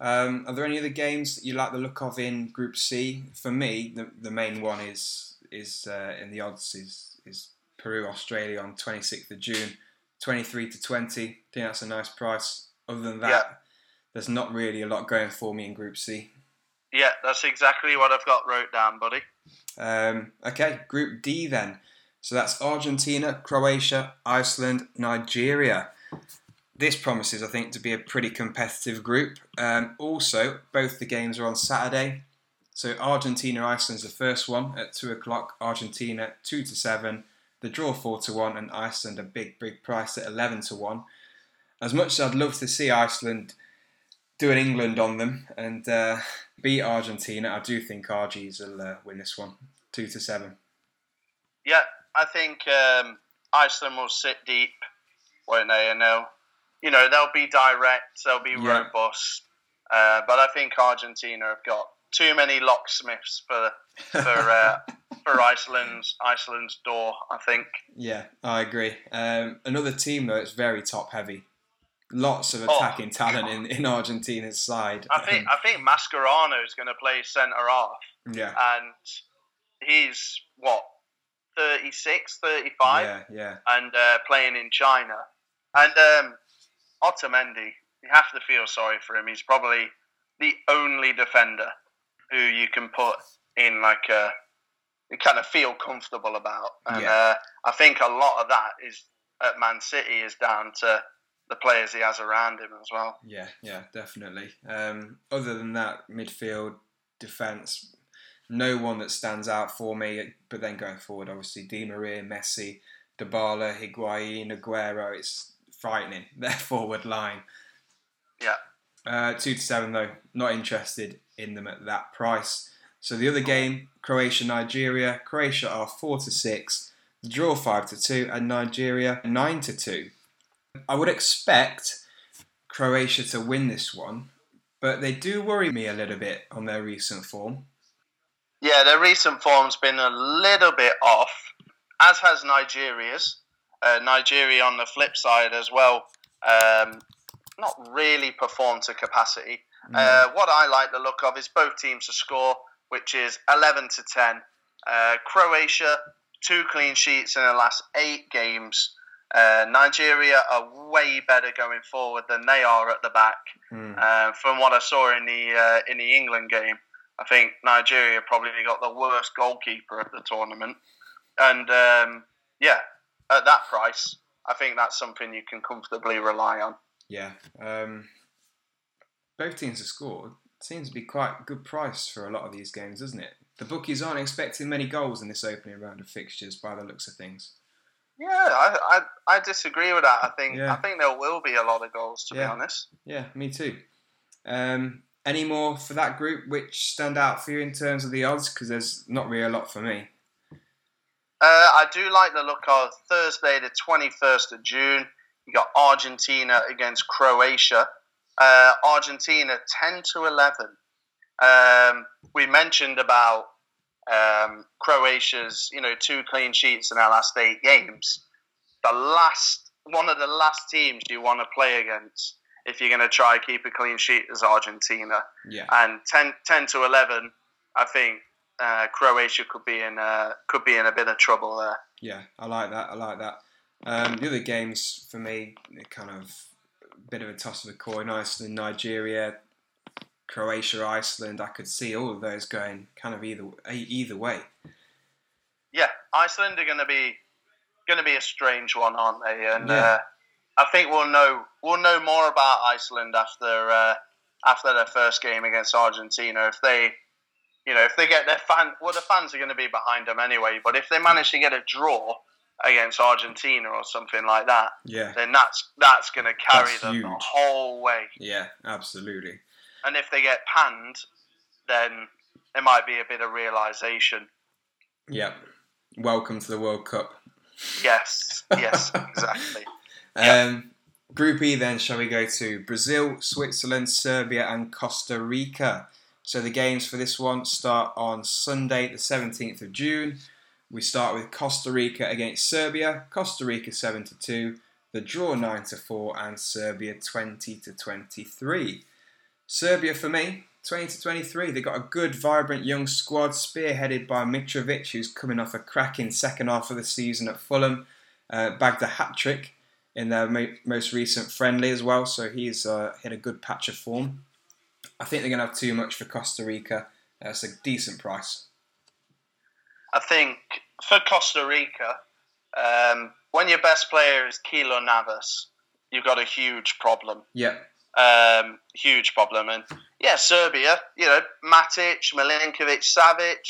A: Um, are there any other games that you like the look of in Group C? For me, the, the main one is is uh, in the odds is is Peru Australia on 26th of June, 23 to 20. I think that's a nice price. Other than that,
B: Yeah.
A: there's not really a lot going for me in Group C.
B: Yeah, that's exactly what I've got wrote down, buddy.
A: Um, okay, Group D then. So that's Argentina, Croatia, Iceland, Nigeria. This promises, I think, to be a pretty competitive group. Um, also, both the games are on Saturday. So Argentina, Iceland's the first one at two o'clock. Argentina two to seven. The draw four to one, and Iceland a big, big price at eleven to one. As much as I'd love to see Iceland do an England on them and uh, beat Argentina, I do think Argies will uh, win this one, two to seven.
B: Yeah, I think um, Iceland will sit deep, won't they? And they'll, you know, they'll be direct, they'll be
A: Yeah.
B: robust. Uh, but I think Argentina have got too many locksmiths for for uh, for Iceland's Iceland's door. I think.
A: Yeah, I agree. Um, another team though, it's very top heavy. Lots of
B: Oh,
A: attacking talent in, in Argentina's side.
B: I think I think Mascherano is going to play centre half,
A: yeah,
B: and he's what 36, 35,
A: yeah, yeah,
B: and uh, playing in China. And um, Otamendi, you have to feel sorry for him. He's probably the only defender who you can put in like a you kind of feel comfortable about. And
A: Yeah.
B: uh, I think a lot of that is at Man City is down to the players he has around him as well.
A: yeah, yeah, definitely. Um, other than that, midfield, defence, no one that stands out for me. But then going forward, obviously, Di Maria, Messi, Dybala, Higuain, Aguero, it's frightening. Their forward line.
B: Yeah.
A: Uh, two to seven though, not interested in them at that price. So the other game, Croatia Nigeria. Croatia are four to six, the draw five to two, and Nigeria nine to two. I would expect Croatia to win this one, but they do worry me a little bit on their recent form.
B: Yeah, their recent form's been a little bit off, as has Nigeria's. Uh, Nigeria on the flip side as well, um, not really performed to capacity. Uh, what I like the look of is both teams to score, which is 11 to 10. Uh, Croatia, two clean sheets in the last eight games. Uh, Nigeria are way better going forward than they are at the back.
A: Mm.
B: Uh, from what I saw in the uh, in the England game, I think Nigeria probably got the worst goalkeeper at the tournament. And um, yeah, at that price, I think that's something you can comfortably rely on.
A: Yeah. Um, both teams have scored. Seems to be quite a good price for a lot of these games, doesn't it? The bookies aren't expecting many goals in this opening round of fixtures by the looks of things.
B: Yeah, I, I, I disagree with that. I think
A: Yeah.
B: I think there will be a lot of goals to
A: Yeah.
B: be honest.
A: Yeah, me too. Um, any more for that group which stand out for you in terms of the odds? Because there's not really a lot for me.
B: Uh, I do like the look of Thursday, the 21st of June. You got Argentina against Croatia. Uh, Argentina 10 to 11. Um, we mentioned about um, Croatia's, you know, two clean sheets in our last eight games. The last, one of the last teams you want to play against if you're going to try keep a clean sheet is Argentina
A: Yeah.
B: and 10, 10 to 11 i think uh, croatia could be in uh, could be in a bit of trouble there
A: Yeah, I like that. I like that. Um, the other games for me, kind of a bit of a toss of a coin. Iceland, Nigeria, Croatia, Iceland. I could see all of those going kind of either either way.
B: yeah iceland are going to be going to be a strange one aren't they and
A: Yeah.
B: uh, i think we'll know we'll know more about iceland after uh, after their first game against argentina if they you know if they get their fan well the fans are going to be behind them anyway but if they manage to get a draw against argentina or something like that
A: Yeah,
B: then that's that's going to carry
A: That's
B: them the whole way
A: yeah, absolutely.
B: And if they get panned, then there might be a bit of realization.
A: Yeah. Welcome to the World Cup.
B: Yes, yes, exactly.
A: Um, Group E then, shall we go to Brazil, Switzerland, Serbia, and Costa Rica? So the games for this one start on Sunday, the 17th of June. We start with Costa Rica against Serbia. Costa Rica 7 to 2, the draw 9 to 4, and Serbia 20 to 23. Serbia for me, 20 to 23. They've got a good, vibrant young squad spearheaded by Mitrovic, who's coming off a cracking second half of the season at Fulham. Uh, bagged a hat trick in their mo- most recent friendly as well, so he's uh, hit a good patch of form. I think they're going to have too much for Costa Rica. That's a decent price.
B: I think for Costa Rica, um, when your best player is Keylor Navas, you've got a huge problem.
A: Yeah.
B: Um, huge problem. And yeah, Serbia, you know, Matic, Milinkovic, Savic,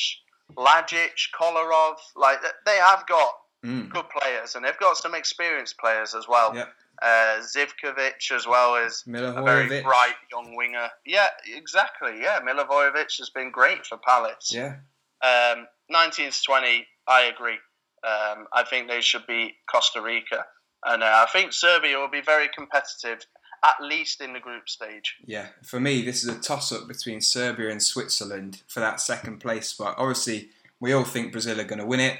B: Ljajic, Kolarov, like they have got
A: Mm.
B: good players and they've got some experienced players as well.
A: Yep.
B: Uh, Zivkovic as well as a very bright young winger. Yeah, exactly. Yeah, Milivojevic has been great for Palace.
A: Yeah.
B: Um, 19 to 20, I agree. Um, I think they should be Costa Rica. And uh, I think Serbia will be very competitive, at least in the group stage.
A: Yeah, for me, this is a toss up between Serbia and Switzerland for that second place spot. Obviously, we all think Brazil are going to win it.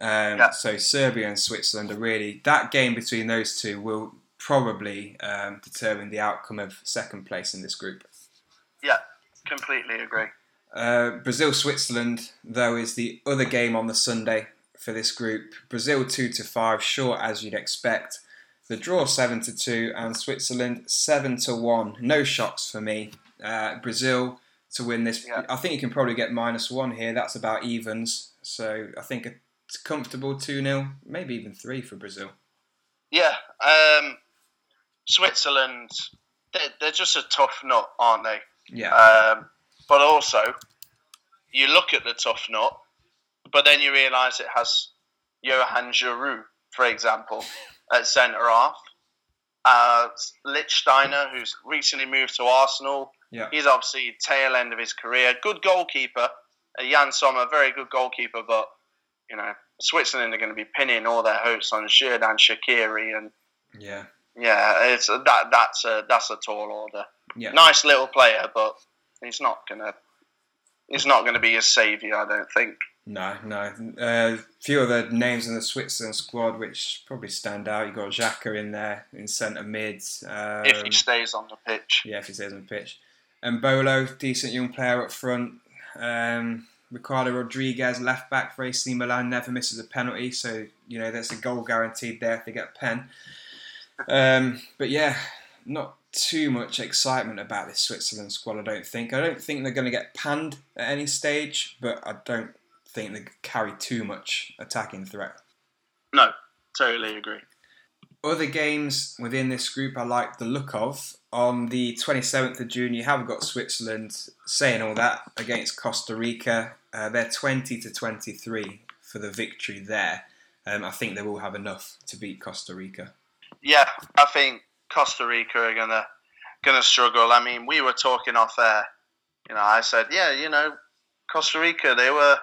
A: Um,
B: Yeah.
A: So, Serbia and Switzerland are really, that game between those two will probably um, determine the outcome of second place in this group.
B: Yeah, completely agree.
A: Uh, Brazil Switzerland, though, is the other game on the Sunday for this group. Brazil 2 to 5, short as you'd expect. The draw 7 to 2, and Switzerland 7 to 1. No shocks for me. Uh, Brazil to win this.
B: Yeah.
A: I think you can probably get minus 1 here. That's about evens. So I think it's comfortable 2 0, maybe even 3 for Brazil.
B: Yeah, um, Switzerland, they're, they're just a tough nut, aren't they?
A: Yeah.
B: Um, but also, you look at the tough nut, but then you realise it has Johan Djourou, for example, at centre half. Uh, Lichtsteiner, who's recently moved to Arsenal,
A: yeah.
B: he's obviously tail end of his career. Good goalkeeper, uh, Yann Sommer, very good goalkeeper, but you know Switzerland are going to be pinning all their hopes on Xherdan Shaqiri, and
A: Yeah.
B: yeah, it's that that's a that's a tall order.
A: Yeah.
B: Nice little player, but he's not gonna he's not gonna be a saviour. I don't think.
A: No, no. A few of the names in the Switzerland squad which probably stand out. You've got Xhaka in there in centre mid. Um,
B: if he stays on the pitch,
A: yeah, if he stays on the pitch. And Bolo, decent young player up front. Um, Ricardo Rodriguez, left back for AC Milan, never misses a penalty. So, you know, there's a goal guaranteed there if they get a pen. Um, but yeah, not too much excitement about this Switzerland squad, I don't think. I don't think they're going to get panned at any stage, but I don't think they carry too much attacking threat.
B: no, totally agree.
A: Other games within this group I like the look of. On the 27th of June, you have got Switzerland saying all that against Costa Rica. Uh, they're 20 to 23 for the victory there. Um, I think they will have enough to beat Costa Rica.
B: Yeah, I think Costa Rica are gonna gonna struggle. I mean, we were talking off air. You know, I said, yeah, you know, Costa Rica they were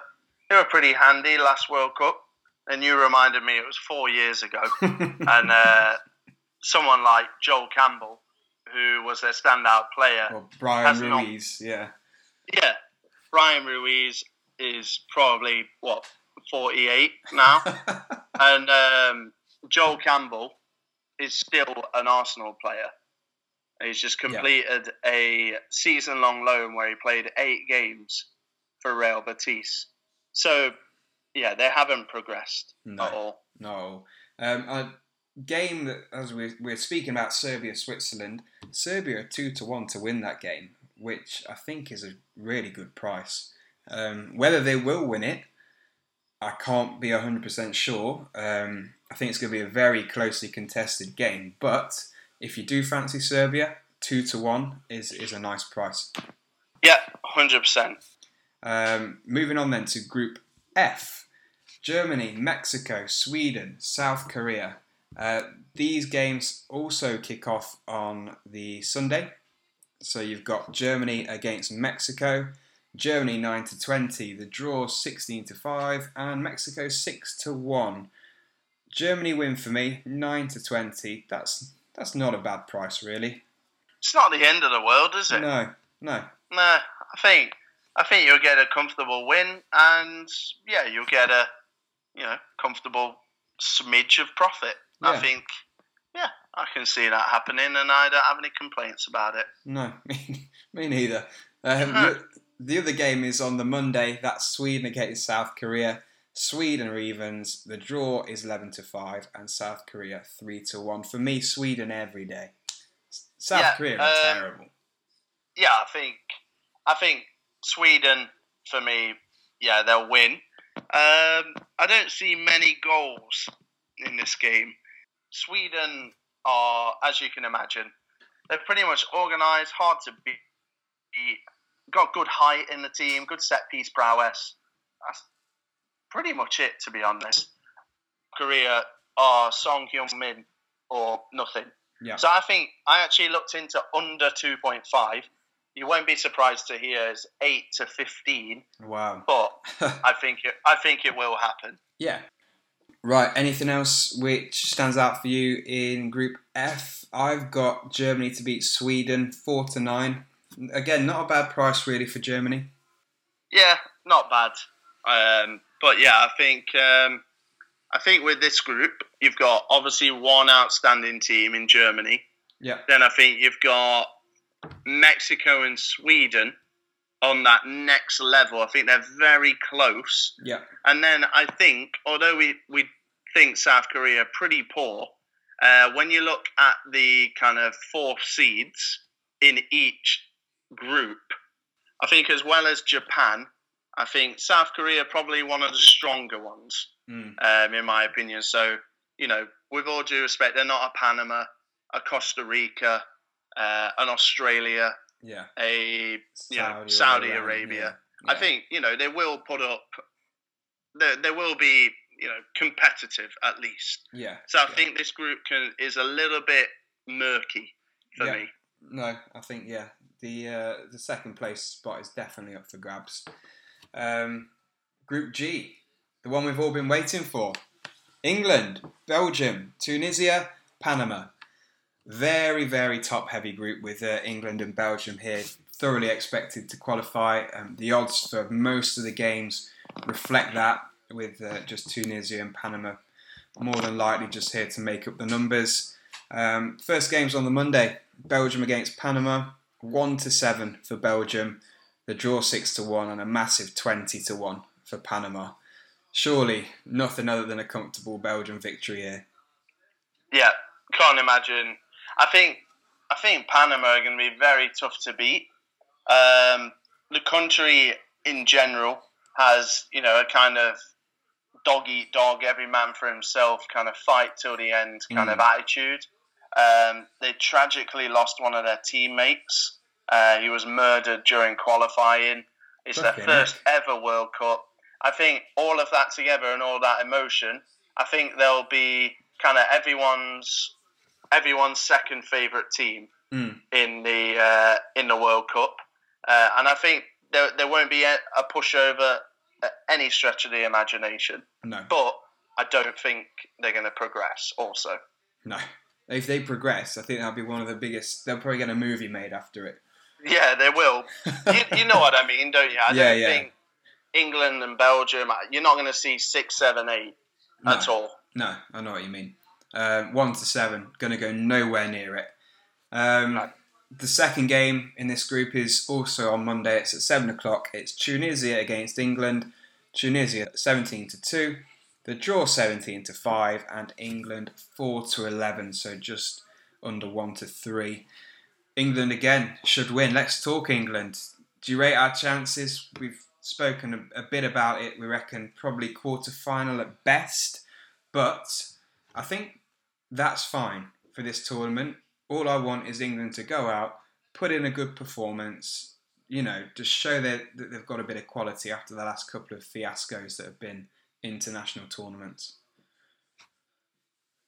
B: they were pretty handy last World Cup, and you reminded me it was four years ago, and uh, someone like Joel Campbell, who was their standout player,
A: or Bryan
B: Has not-
A: Ruiz, yeah.
B: yeah, Bryan Ruiz is probably what forty eight now. and um, Joel Campbell is still an Arsenal player. He's just completed a season-long loan where he played eight games for Real Betis. So, yeah, they haven't progressed
A: No.
B: at all.
A: No. Um, a game that, as we're, we're speaking about Serbia Switzerland, Serbia are 2 to 1 to win that game, which I think is a really good price. Um, whether they will win it, I can't be 100% sure. Um, I think it's going to be a very closely contested game, but if you do fancy Serbia, 2 to 1 is, is a nice price.
B: Yeah, hundred percent.
A: Um, moving on then to Group F Germany, Mexico, Sweden, South Korea. Uh, these games also kick off on the Sunday. So you've got Germany against Mexico. Germany 9 to 20, the draw 16 to 5, and Mexico 6 to 1. Germany win for me 9 to 20. That's that's not a bad price really.
B: It's not the end of the world, is it?
A: No, no.
B: Nah, I think I think you'll get a comfortable win, and yeah, you'll get a you know comfortable smidge of profit. I think, yeah, I can see that happening, and I don't have any complaints about it.
A: No, Me neither. Um, the, the other game is on the Monday. That's Sweden against South Korea. Sweden are evens. The draw is eleven to five, and South Korea three to one. For me, Sweden every day. South
B: Yeah,
A: Korea are
B: um,
A: terrible.
B: Yeah, I think I think Sweden for me, yeah, they'll win. Um, I don't see many goals in this game. Sweden are, as you can imagine, they're pretty much organised, hard to beat. Got good height in the team, good set piece prowess. That's pretty much it, to be honest. Korea are Son Heung-min or nothing.
A: Yeah.
B: So I think I actually looked into under 2.5. You won't be surprised to hear it's 8 to 15,
A: Wow.
B: but I think it, I think it will happen.
A: yeah. Right. Anything else which stands out for you in Group F? I've got Germany to beat Sweden four to nine. Again, not a bad price really for Germany.
B: Yeah, not bad. Um, but yeah, I think um, I think with this group, you've got obviously one outstanding team in Germany.
A: Yeah.
B: Then I think you've got Mexico and Sweden on that next level. I think they're very close.
A: Yeah.
B: And then I think, although we, we think South Korea pretty poor, uh, when you look at the kind of four seeds in each group, I think as well as Japan, I think South Korea probably one of the stronger ones,
A: Mm.
B: um, in my opinion. So, you know, with all due respect, they're not a Panama, a Costa Rica, uh, an Australia,
A: Yeah.
B: a you know, Saudi Arabia. I
A: Yeah.
B: think you know they will put up. There, there will be you know competitive at least.
A: Yeah.
B: So I
A: yeah.
B: think this group can is a little bit murky for
A: Yeah.
B: me.
A: No, I think yeah, the uh, the second place spot is definitely up for grabs. Um, group G, the one we've all been waiting for: England, Belgium, Tunisia, Panama. Very very top heavy group with uh, England and Belgium here, thoroughly expected to qualify. Um, the odds for most of the games reflect that, with uh, just Tunisia and Panama more than likely just here to make up the numbers. Um, first game's on the Monday. Belgium against Panama, one to seven for Belgium. The draw six to one and a massive twenty to one for Panama. Surely nothing other than a comfortable Belgian victory here.
B: Yeah, can't imagine. I think I think Panama are going to be very tough to beat. Um, the country in general has you know a kind of dog eat dog, every man for himself, kind of fight till the end kind
A: Mm.
B: of attitude. Um, they tragically lost one of their teammates. Uh, he was murdered during qualifying. It's
A: Fucking
B: their first ever World Cup. I think all of that together and all that emotion, I think they'll be kind of everyone's everyone's second favorite team
A: Mm.
B: in the uh, in the World Cup, uh, and I think there, there won't be a, a pushover at any stretch of the imagination.
A: No,
B: But I don't think they're going to progress. Also,
A: no. If they progress, I think that'll be one of the biggest. They'll probably get a movie made after it.
B: yeah, they will. you, you know what I mean, don't you? I
A: Yeah,
B: don't
A: yeah.
B: think England and Belgium. You're not going to see six, seven, eight
A: No.
B: at all.
A: No, I know what you mean. Um, one to seven, going to go nowhere near it. Um. The second game in this group is also on Monday. It's at seven o'clock. It's Tunisia against England. Tunisia seventeen to two. The draw seventeen to five, and England four to eleven. So just under one to three. England again should win. Let's talk England. Do you rate our chances? We've spoken a, a bit about it. We reckon probably quarter final at best, but I think that's fine for this tournament. All I want is England to go out, put in a good performance, you know, just show that, that they've got a bit of quality after the last couple of fiascos that have been international tournaments.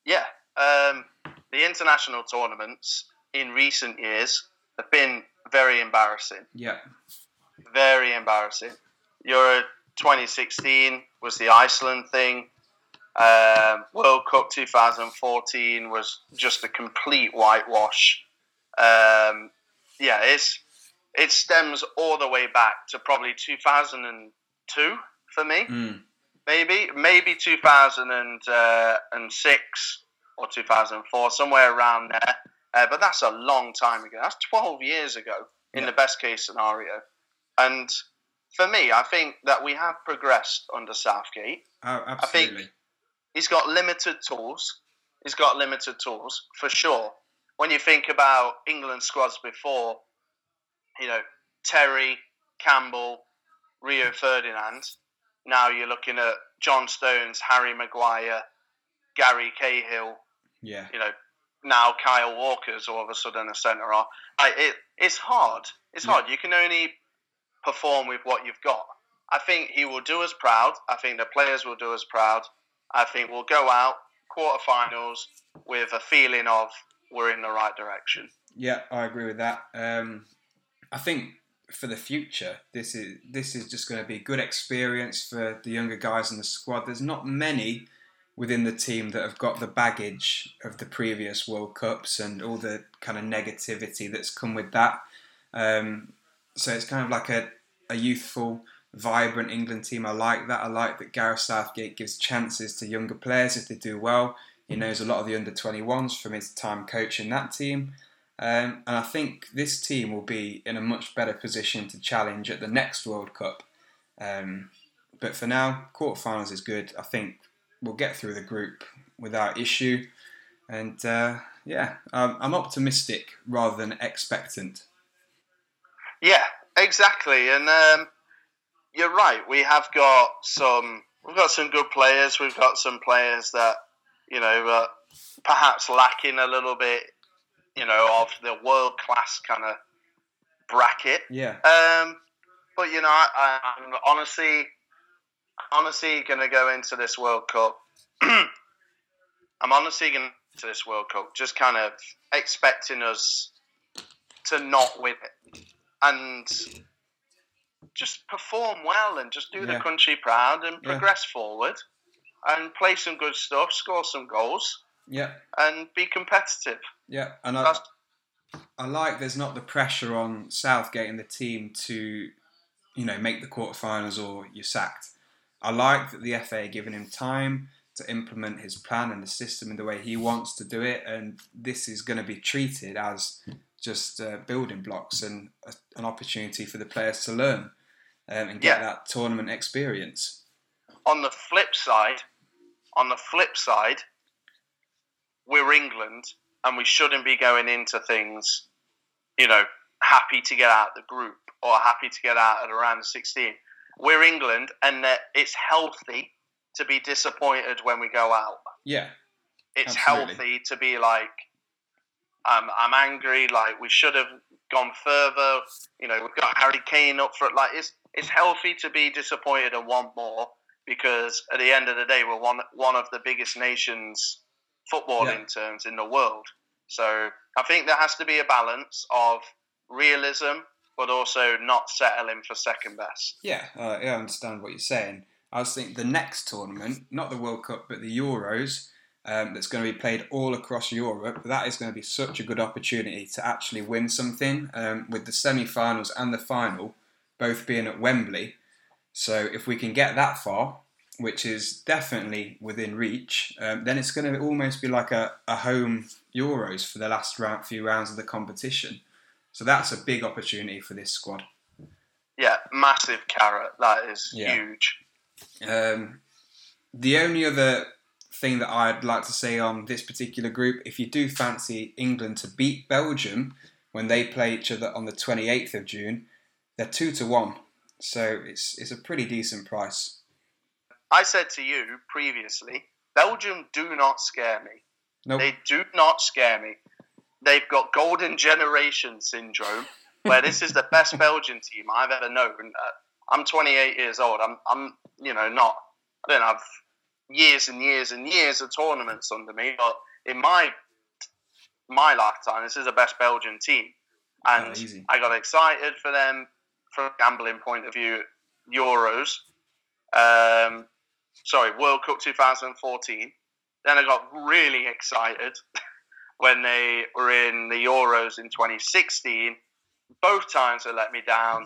B: Yeah, um, the international tournaments in recent years have been very embarrassing.
A: Yeah,
B: Very embarrassing. Euro 2016 was the Iceland thing. Um, World Cup 2014 was just a complete whitewash. Um, yeah, it's it stems all the way back to probably 2002 for me
A: mm.
B: maybe maybe 2006 or 2004 somewhere around there uh, but that's a long time ago that's 12 years ago in
A: Yeah.
B: the best case scenario. And for me, I think that we have progressed under Southgate.
A: Oh,
B: think-
A: absolutely.
B: He's got limited tools. He's got limited tools for sure. When you think about England squads before, you know Terry, Campbell, Rio Ferdinand. Now you're looking at John Stones, Harry Maguire, Gary Cahill,
A: yeah,
B: you know, now Kyle Walker's all of a sudden a centre. I, it, it's hard. It's
A: Yeah.
B: hard. You can only perform with what you've got. I think he will do us proud. I think the players will do us proud. I think we'll go out quarterfinals with a feeling of we're in the right direction.
A: yeah, I agree with that. Um, I think for the future, this is this is just going to be a good experience for the younger guys in the squad. There's not many within the team that have got the baggage of the previous World Cups and all the kind of negativity that's come with that. Um, so it's kind of like a, a youthful, vibrant England team. I like that. I like that Gareth Southgate gives chances to younger players if they do well. He knows a lot of the under 21s from his time coaching that team. Um, and I think this team will be in a much better position to challenge at the next World Cup. Um, but for now, quarterfinals is good. I think we'll get through the group without issue. And uh, yeah, um, I'm optimistic rather than expectant.
B: Yeah, exactly. And um, you're right. We have got some. We've got some good players. We've got some players that you know uh, perhaps lacking a little bit. You know of the world class kind of bracket.
A: Yeah,
B: Um, but you know, I, I'm honestly, honestly going to go into this World Cup. I'm honestly going to this World Cup just kind of expecting us to not win it and just perform well and just do the country proud and
A: Yeah.
B: progress forward and play some good stuff, score some goals,
A: yeah,
B: and be competitive.
A: yeah. And I, I like there's not the pressure on Southgate and the team to, you know, make the quarterfinals or you're sacked. I like that the FA are giving him time to implement his plan and the system in the way he wants to do it, and this is going to be treated as just uh, building blocks and a, an opportunity for the players to learn um, and get
B: Yeah.
A: that tournament experience.
B: on the flip side, on the flip side, we're England and we shouldn't be going into things, you know, happy to get out of the group or happy to get out at around 16. We're England and that it's healthy to be disappointed when we go out.
A: Yeah,
B: It's
A: Absolutely.
B: healthy to be like, um, I'm angry, like we should have gone further. You know, we've got Harry Kane up for it. Like it's it's healthy to be disappointed and want more because at the end of the day, we're one one of the biggest nations footballing terms in the world. So I think there has to be a balance of realism, but also not settling for second best.
A: Yeah, uh, yeah, I understand what you're saying. I was thinking the next tournament, not the World Cup, but the Euros, um, that's going to be played all across Europe. That is going to be such a good opportunity to actually win something um, with the semi-finals and the final both being at Wembley. So if we can get that far, which is definitely within reach, um, then it's going to almost be like a, a home Euros for the last round, few rounds of the competition. So that's a big opportunity for this squad.
B: Yeah, massive carrot. That is
A: Yeah.
B: huge.
A: Um, the only other thing that I'd like to say on this particular group, if you do fancy England to beat Belgium when they play each other on the 28th of June, they're two to one. So it's it's a pretty decent price.
B: I said to you previously, Belgium do not scare me.
A: Nope.
B: They do not scare me. They've got golden generation syndrome, where this is the best Belgian team I've ever known. Uh, I'm 28 years old. I'm, I'm, you know, not. I don't have years and years and years of tournaments under me, but in my my lifetime, this is the best Belgian team, and
A: Oh.
B: I got excited for them from a gambling point of view. Euros, um, sorry, World Cup 2014. Then I got really excited when they were in the Euros in 2016. Both times they let me down.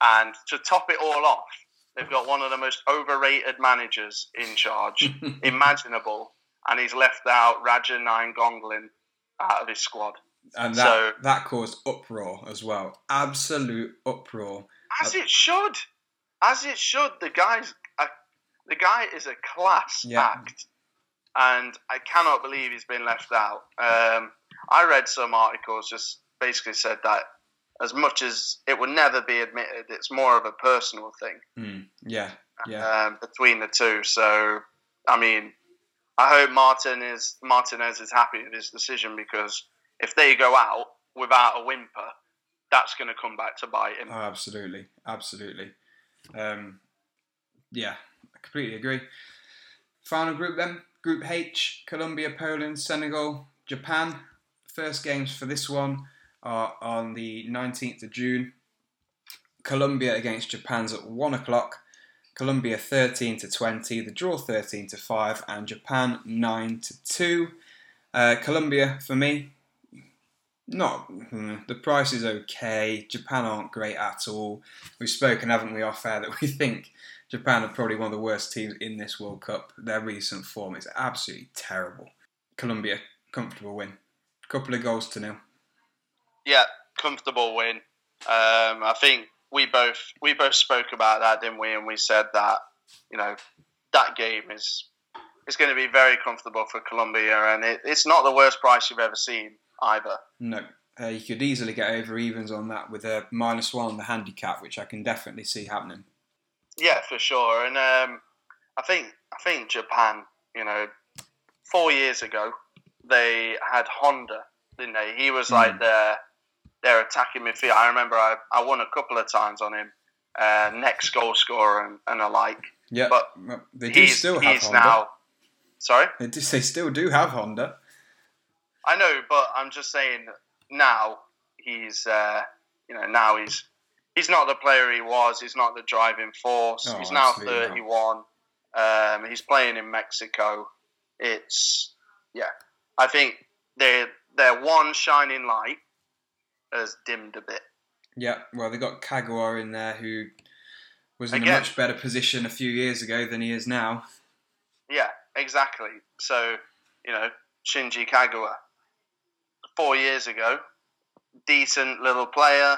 B: And to top it all off, they've got one of the most overrated managers in charge imaginable. And he's left out Radja Nainggolan out of his squad.
A: And that
B: So-
A: that caused uproar as well. Absolute uproar.
B: As it should, as it should. The guy's a, the guy is a class
A: Yeah.
B: act, and I cannot believe he's been left out. Um, I read some articles just basically said that as much as it would never be admitted, it's more of a personal thing
A: Mm, yeah, yeah,
B: um, between the two. So, I mean, I hope Martin is Martinez is happy with his decision because if they go out without a whimper, that's going to come back to bite him.
A: Oh, absolutely, absolutely. Um, yeah, I completely agree. Final group then, Group H: Colombia, Poland, Senegal, Japan. First games for this one are on the 19th of June. Colombia against Japan's at one o'clock. Colombia 13 to 20, the draw 13 to 5, and Japan 9 to 2. Uh, Colombia, for me, not hmm, the price is okay. Japan aren't great at all. We've spoken, haven't we, off air, that we think Japan are probably one of the worst teams in this World Cup. Their recent form is absolutely terrible. Colombia, comfortable win. Couple of goals to nil.
B: Yeah, comfortable win. Um, I think we both we both spoke about that, didn't we? And we said that you know that game is is going to be very comfortable for Colombia, and it, it's not the worst price you've ever seen either.
A: No, uh, you could easily get over evens on that with a minus one on the handicap, which I can definitely see happening.
B: Yeah, for sure. And um, I think I think Japan, you know, four years ago they had Honda, didn't they? He was like
A: Mm.
B: their their attacking midfield. I remember I, I won a couple of times on him, uh, next goal scorer and, and alike.
A: Yeah,
B: But
A: they do still have
B: he's
A: Honda.
B: now. Sorry,
A: They, do, they still do have Honda.
B: I know, but I'm just saying now he's uh, you know now he's he's not the player he was. He's not the driving force.
A: Oh,
B: he's now 31. Um, he's playing in Mexico. It's yeah. I think their their one shining light has dimmed a bit.
A: Yeah, well, they got Kagawa in there who was in a much better position a few years ago than he is now.
B: Yeah, exactly. So you know Shinji Kagawa four years ago, decent little player.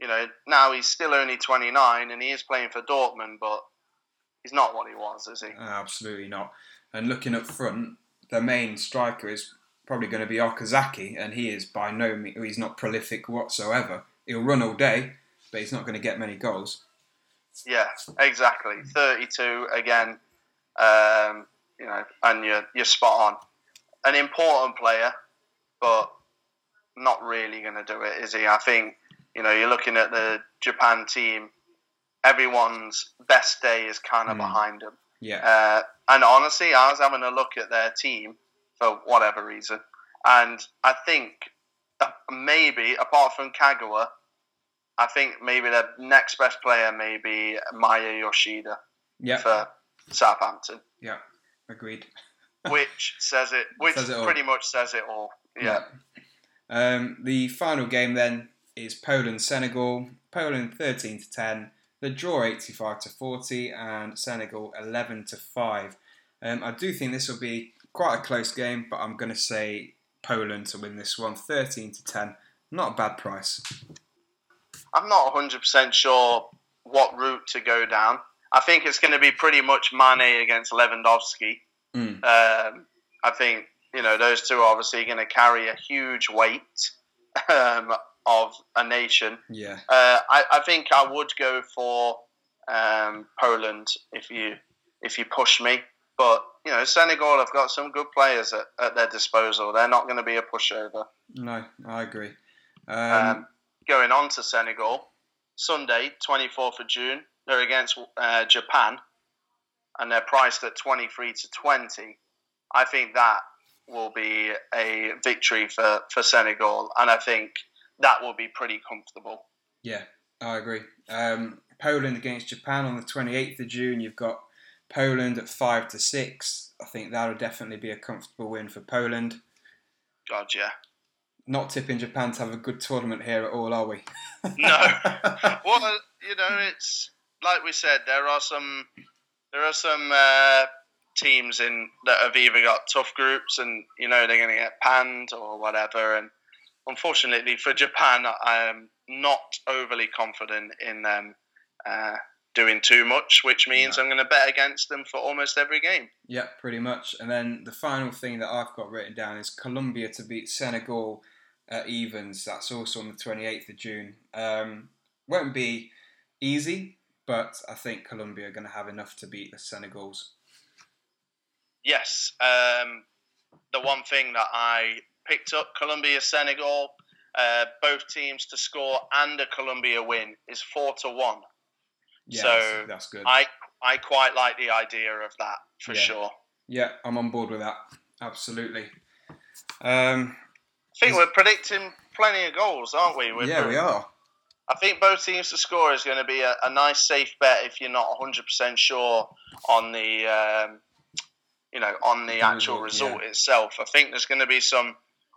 B: You know now he's still only 29 and he is playing for Dortmund, but he's not what he was, is he?
A: Absolutely not. And looking up front, the main striker is probably going to be Okazaki, and he is by no means, he's not prolific whatsoever. He'll run all day, but he's not going to get many goals.
B: Yeah, exactly. 32 again. Um, you know, and you're you're spot on. An important player, but not really going to do it, is he? I think you know you're looking at the Japan team. Everyone's best day is kind of
A: Mm.
B: behind them.
A: Yeah,
B: Uh, and honestly, I was having a look at their team for whatever reason, and I think uh, maybe apart from Kagawa, I think maybe their next best player may be Maya Yoshida
A: yeah,
B: for Southampton,
A: yeah. Agreed.
B: which says it, which
A: Says it
B: pretty much says it all. Yeah,
A: Um, the final game then is Poland Senegal. Poland 13 to 10. The draw 85 to 40 and Senegal 11 to 5. Um, I do think this will be quite a close game, but I'm going to say Poland to win this one 13 to 10. Not a bad price.
B: I'm not 100 percent sure what route to go down. I think it's going to be pretty much Mane against Lewandowski.
A: Mm.
B: Um, I think you know those two are obviously going to carry a huge weight um, of a nation.
A: Yeah,
B: Uh, I, I think I would go for um, Poland if you if you push me, but you know Senegal have got some good players at, at their disposal. They're not going to be a pushover.
A: no, I agree. Um,
B: Um, going on to Senegal, Sunday, 24th of June, they're against uh, Japan, and they're priced at 23 to 20. I think that will be a victory for, for Senegal, and I think that will be pretty comfortable.
A: yeah, I agree. Um, Poland against Japan on the 28th of June. You've got Poland at 5 to 6. I think that'll definitely be a comfortable win for Poland.
B: God, yeah.
A: not tipping Japan to have a good tournament here at all, are we?
B: No. Well, you know, it's like we said. There are some, there are some uh, teams in that have either got tough groups, and you know they're going to get panned or whatever. And unfortunately for Japan, I am not overly confident in them uh, doing too much, which means
A: No.
B: I'm going to bet against them for almost every game.
A: Yeah, pretty much. And then the final thing that I've got written down is Colombia to beat Senegal at evens. That's also on the 28th of June. Um, won't be easy, but I think Colombia are going to have enough to beat the Senegals.
B: Yes, um, the one thing that I picked up Colombia Senegal, uh, both teams to score and a Colombia win is four to one.
A: Yeah,
B: So,
A: that's, that's good.
B: I I quite like the idea of that for
A: Yeah.
B: sure.
A: yeah, I'm on board with that. Absolutely. Um,
B: I think
A: Is-
B: we're predicting plenty of goals, aren't we? We're
A: yeah, we are.
B: I think both teams to score is going to be a, a nice safe bet if you're not 100% sure on the um, you know on the actual
A: resort
B: result itself. I think there's going to be some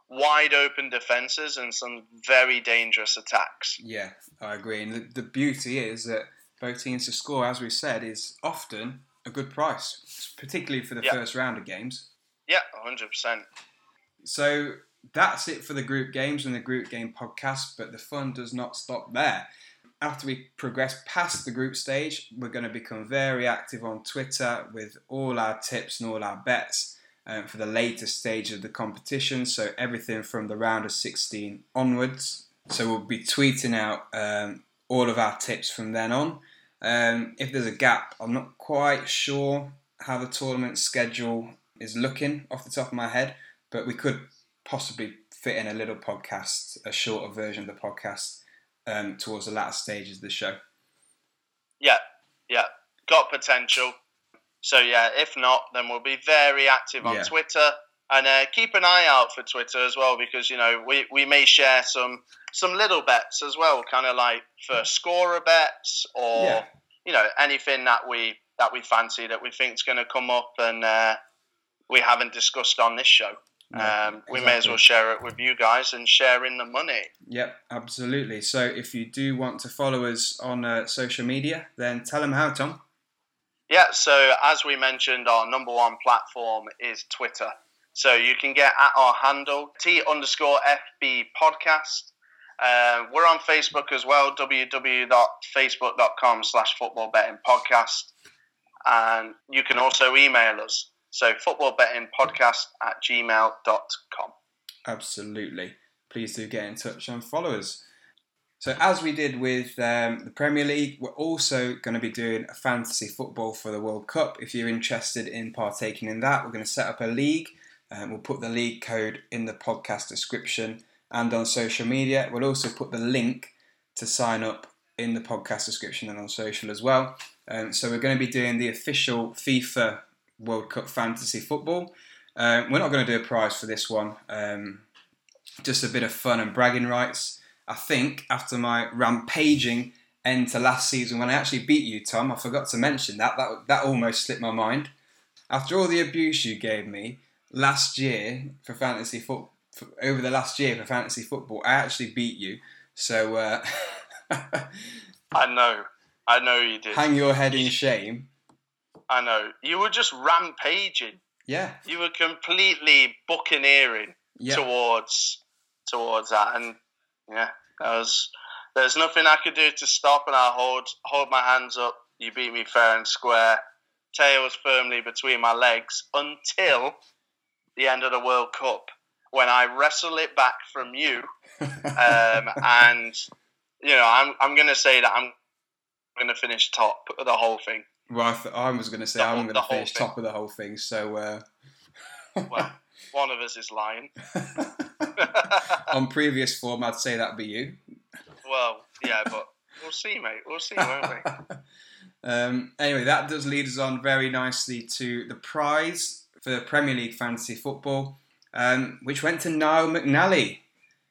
B: wide open defenses and some very dangerous attacks.
A: Yeah, I agree. And the, the beauty is that both teams to score, as we said, is often a good price, particularly for the
B: Yeah.
A: first round of games.
B: Yeah, 100%.
A: So that's it for the group games and the group game podcast, but the fun does not stop there. After we progress past the group stage, we're going to become very active on Twitter with all our tips and all our bets um, for the later stage of the competition. So everything from the round of 16 onwards. So we'll be tweeting out um, all of our tips from then on. Um, if there's a gap, I'm not quite sure how the tournament schedule is looking off the top of my head, but we could possibly fit in a little podcast, a shorter version of the podcast um, towards the latter stages of the show.
B: Yeah, yeah, got potential. So yeah, if not, then we'll be very active on
A: Yeah.
B: Twitter and uh, keep an eye out for Twitter as well because you know we, we may share some some little bets as well, kind of like for scorer bets or
A: Yeah.
B: you know anything that we that we fancy that we think is going to come up and uh, we haven't discussed on this show.
A: Yeah,
B: um, we may as well share it with you guys and share in the money.
A: Yep, absolutely. So if you do want to follow us on uh, social media, then tell them how, Tom.
B: Yeah, so as we mentioned, our number one platform is Twitter. So you can get at our handle, T underscore FB podcast. Uh, we're on Facebook as well, www.facebook.com slash football betting podcast. And you can also email us. So footballbettingpodcast at gmail.com.
A: Absolutely. Please do get in touch and follow us. So, as we did with um, the Premier League, we're also going to be doing a fantasy football for the World Cup. If you're interested in partaking in that, we're going to set up a league. Um, we'll put the league code in the podcast description and on social media. We'll also put the link to sign up in the podcast description and on social as well. Um, so, we're going to be doing the official FIFA World Cup fantasy football. Uh, we're not going to do a prize for this one. Um, just a bit of fun and bragging rights. I think after my rampaging end to last season when I actually beat you, Tom, I forgot to mention that. That that almost slipped my mind. After all the abuse you gave me last year for fantasy foot for, over the last year for fantasy football, I actually beat you. So uh,
B: I know. I know you did.
A: hang your head in shame.
B: I know. You were just rampaging.
A: Yeah,
B: You were completely buccaneering.
A: yeah,
B: towards towards that and yeah that was there's nothing I could do to stop and I hold hold my hands up you beat me fair and square tails firmly between my legs until the end of the World Cup when I wrestle it back from you um, and you know I'm I'm gonna say that I'm gonna finish top of the whole thing
A: well, I, th- I was going to say I'm going to finish top of the whole thing. So. Uh,
B: well one of us is lying
A: on previous form, I'd say that'd be you.
B: well yeah but we'll see mate we'll see won't we
A: um, anyway, that does lead us on very nicely to the prize for Premier League fantasy football, um, which went to Niall McNally.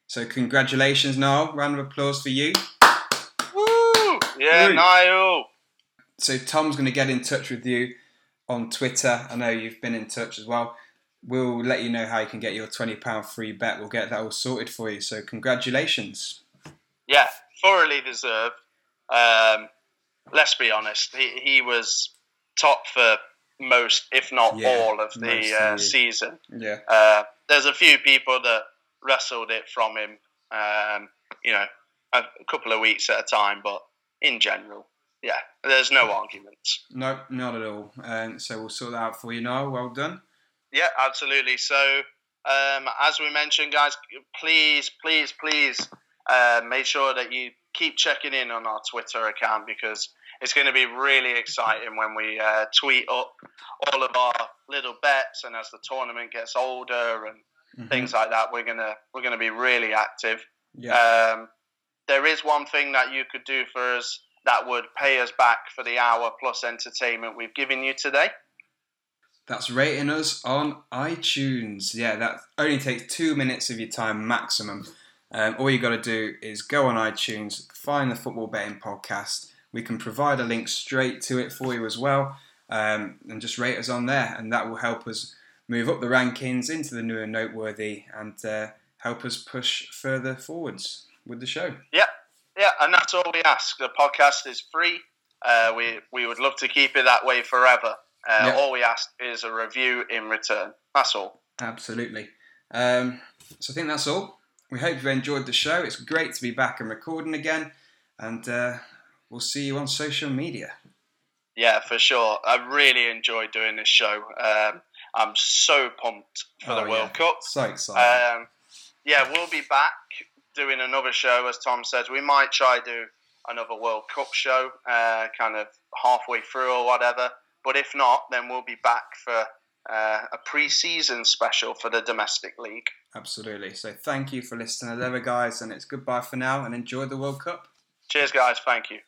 A: So congratulations, Niall! Round of applause for you.
B: Woo! Yeah,
A: Woo.
B: Niall.
A: So Tom's going to get in touch with you on Twitter. I know you've been in touch as well. We'll let you know how you can get your twenty pound free bet. We'll get that all sorted for you. So congratulations.
B: Yeah, thoroughly deserved. Um, let's be honest, he, he was top for most, if not
A: Yeah,
B: all, of the uh, season.
A: Yeah.
B: Uh, there's a few people that wrestled it from him. Um, you know, a, a couple of weeks at a time, but in general, yeah, there's no arguments.
A: No, not at all. Um, so we'll sort that out for you now. Well done.
B: Yeah, absolutely. So, um, as we mentioned, guys, please, please, please uh, make sure that you keep checking in on our Twitter account because it's going to be really exciting when we uh, tweet up all of our little bets and as the tournament gets older and mm-hmm. things like that, we're gonna we're gonna be really active. Yeah. Um, there is one thing that you could do for us that would pay us back for the hour plus entertainment we've given you today.
A: That's rating us on iTunes. Yeah, that only takes two minutes of your time maximum. Um, all you got to do is go on iTunes, find the Football Betting Podcast. We can provide a link straight to it for you as well, um, and just rate us on there, and that will help us move up the rankings into the new and noteworthy, and uh, help us push further forwards with the show.
B: Yeah, yeah, and that's all we ask. The podcast is free. Uh, we we would love to keep it that way forever. Uh, yep. All we ask is a review in return. That's all.
A: Absolutely. Um, so I think that's all. We hope you enjoyed the show. It's great to be back and recording again, and uh, we'll see you on social media.
B: Yeah, for sure. I really enjoyed doing this show. Um, I'm so pumped for oh, the World yeah. Cup.
A: So excited. Um,
B: yeah, we'll be back doing another show, as Tom says. We might try do another World Cup show, uh, kind of halfway through or whatever. But if not, then we'll be back for uh, a pre-season special for the domestic league.
A: Absolutely. So thank you for listening as ever, guys, and it's goodbye for now, and enjoy the World Cup.
B: Cheers, guys. Thank you.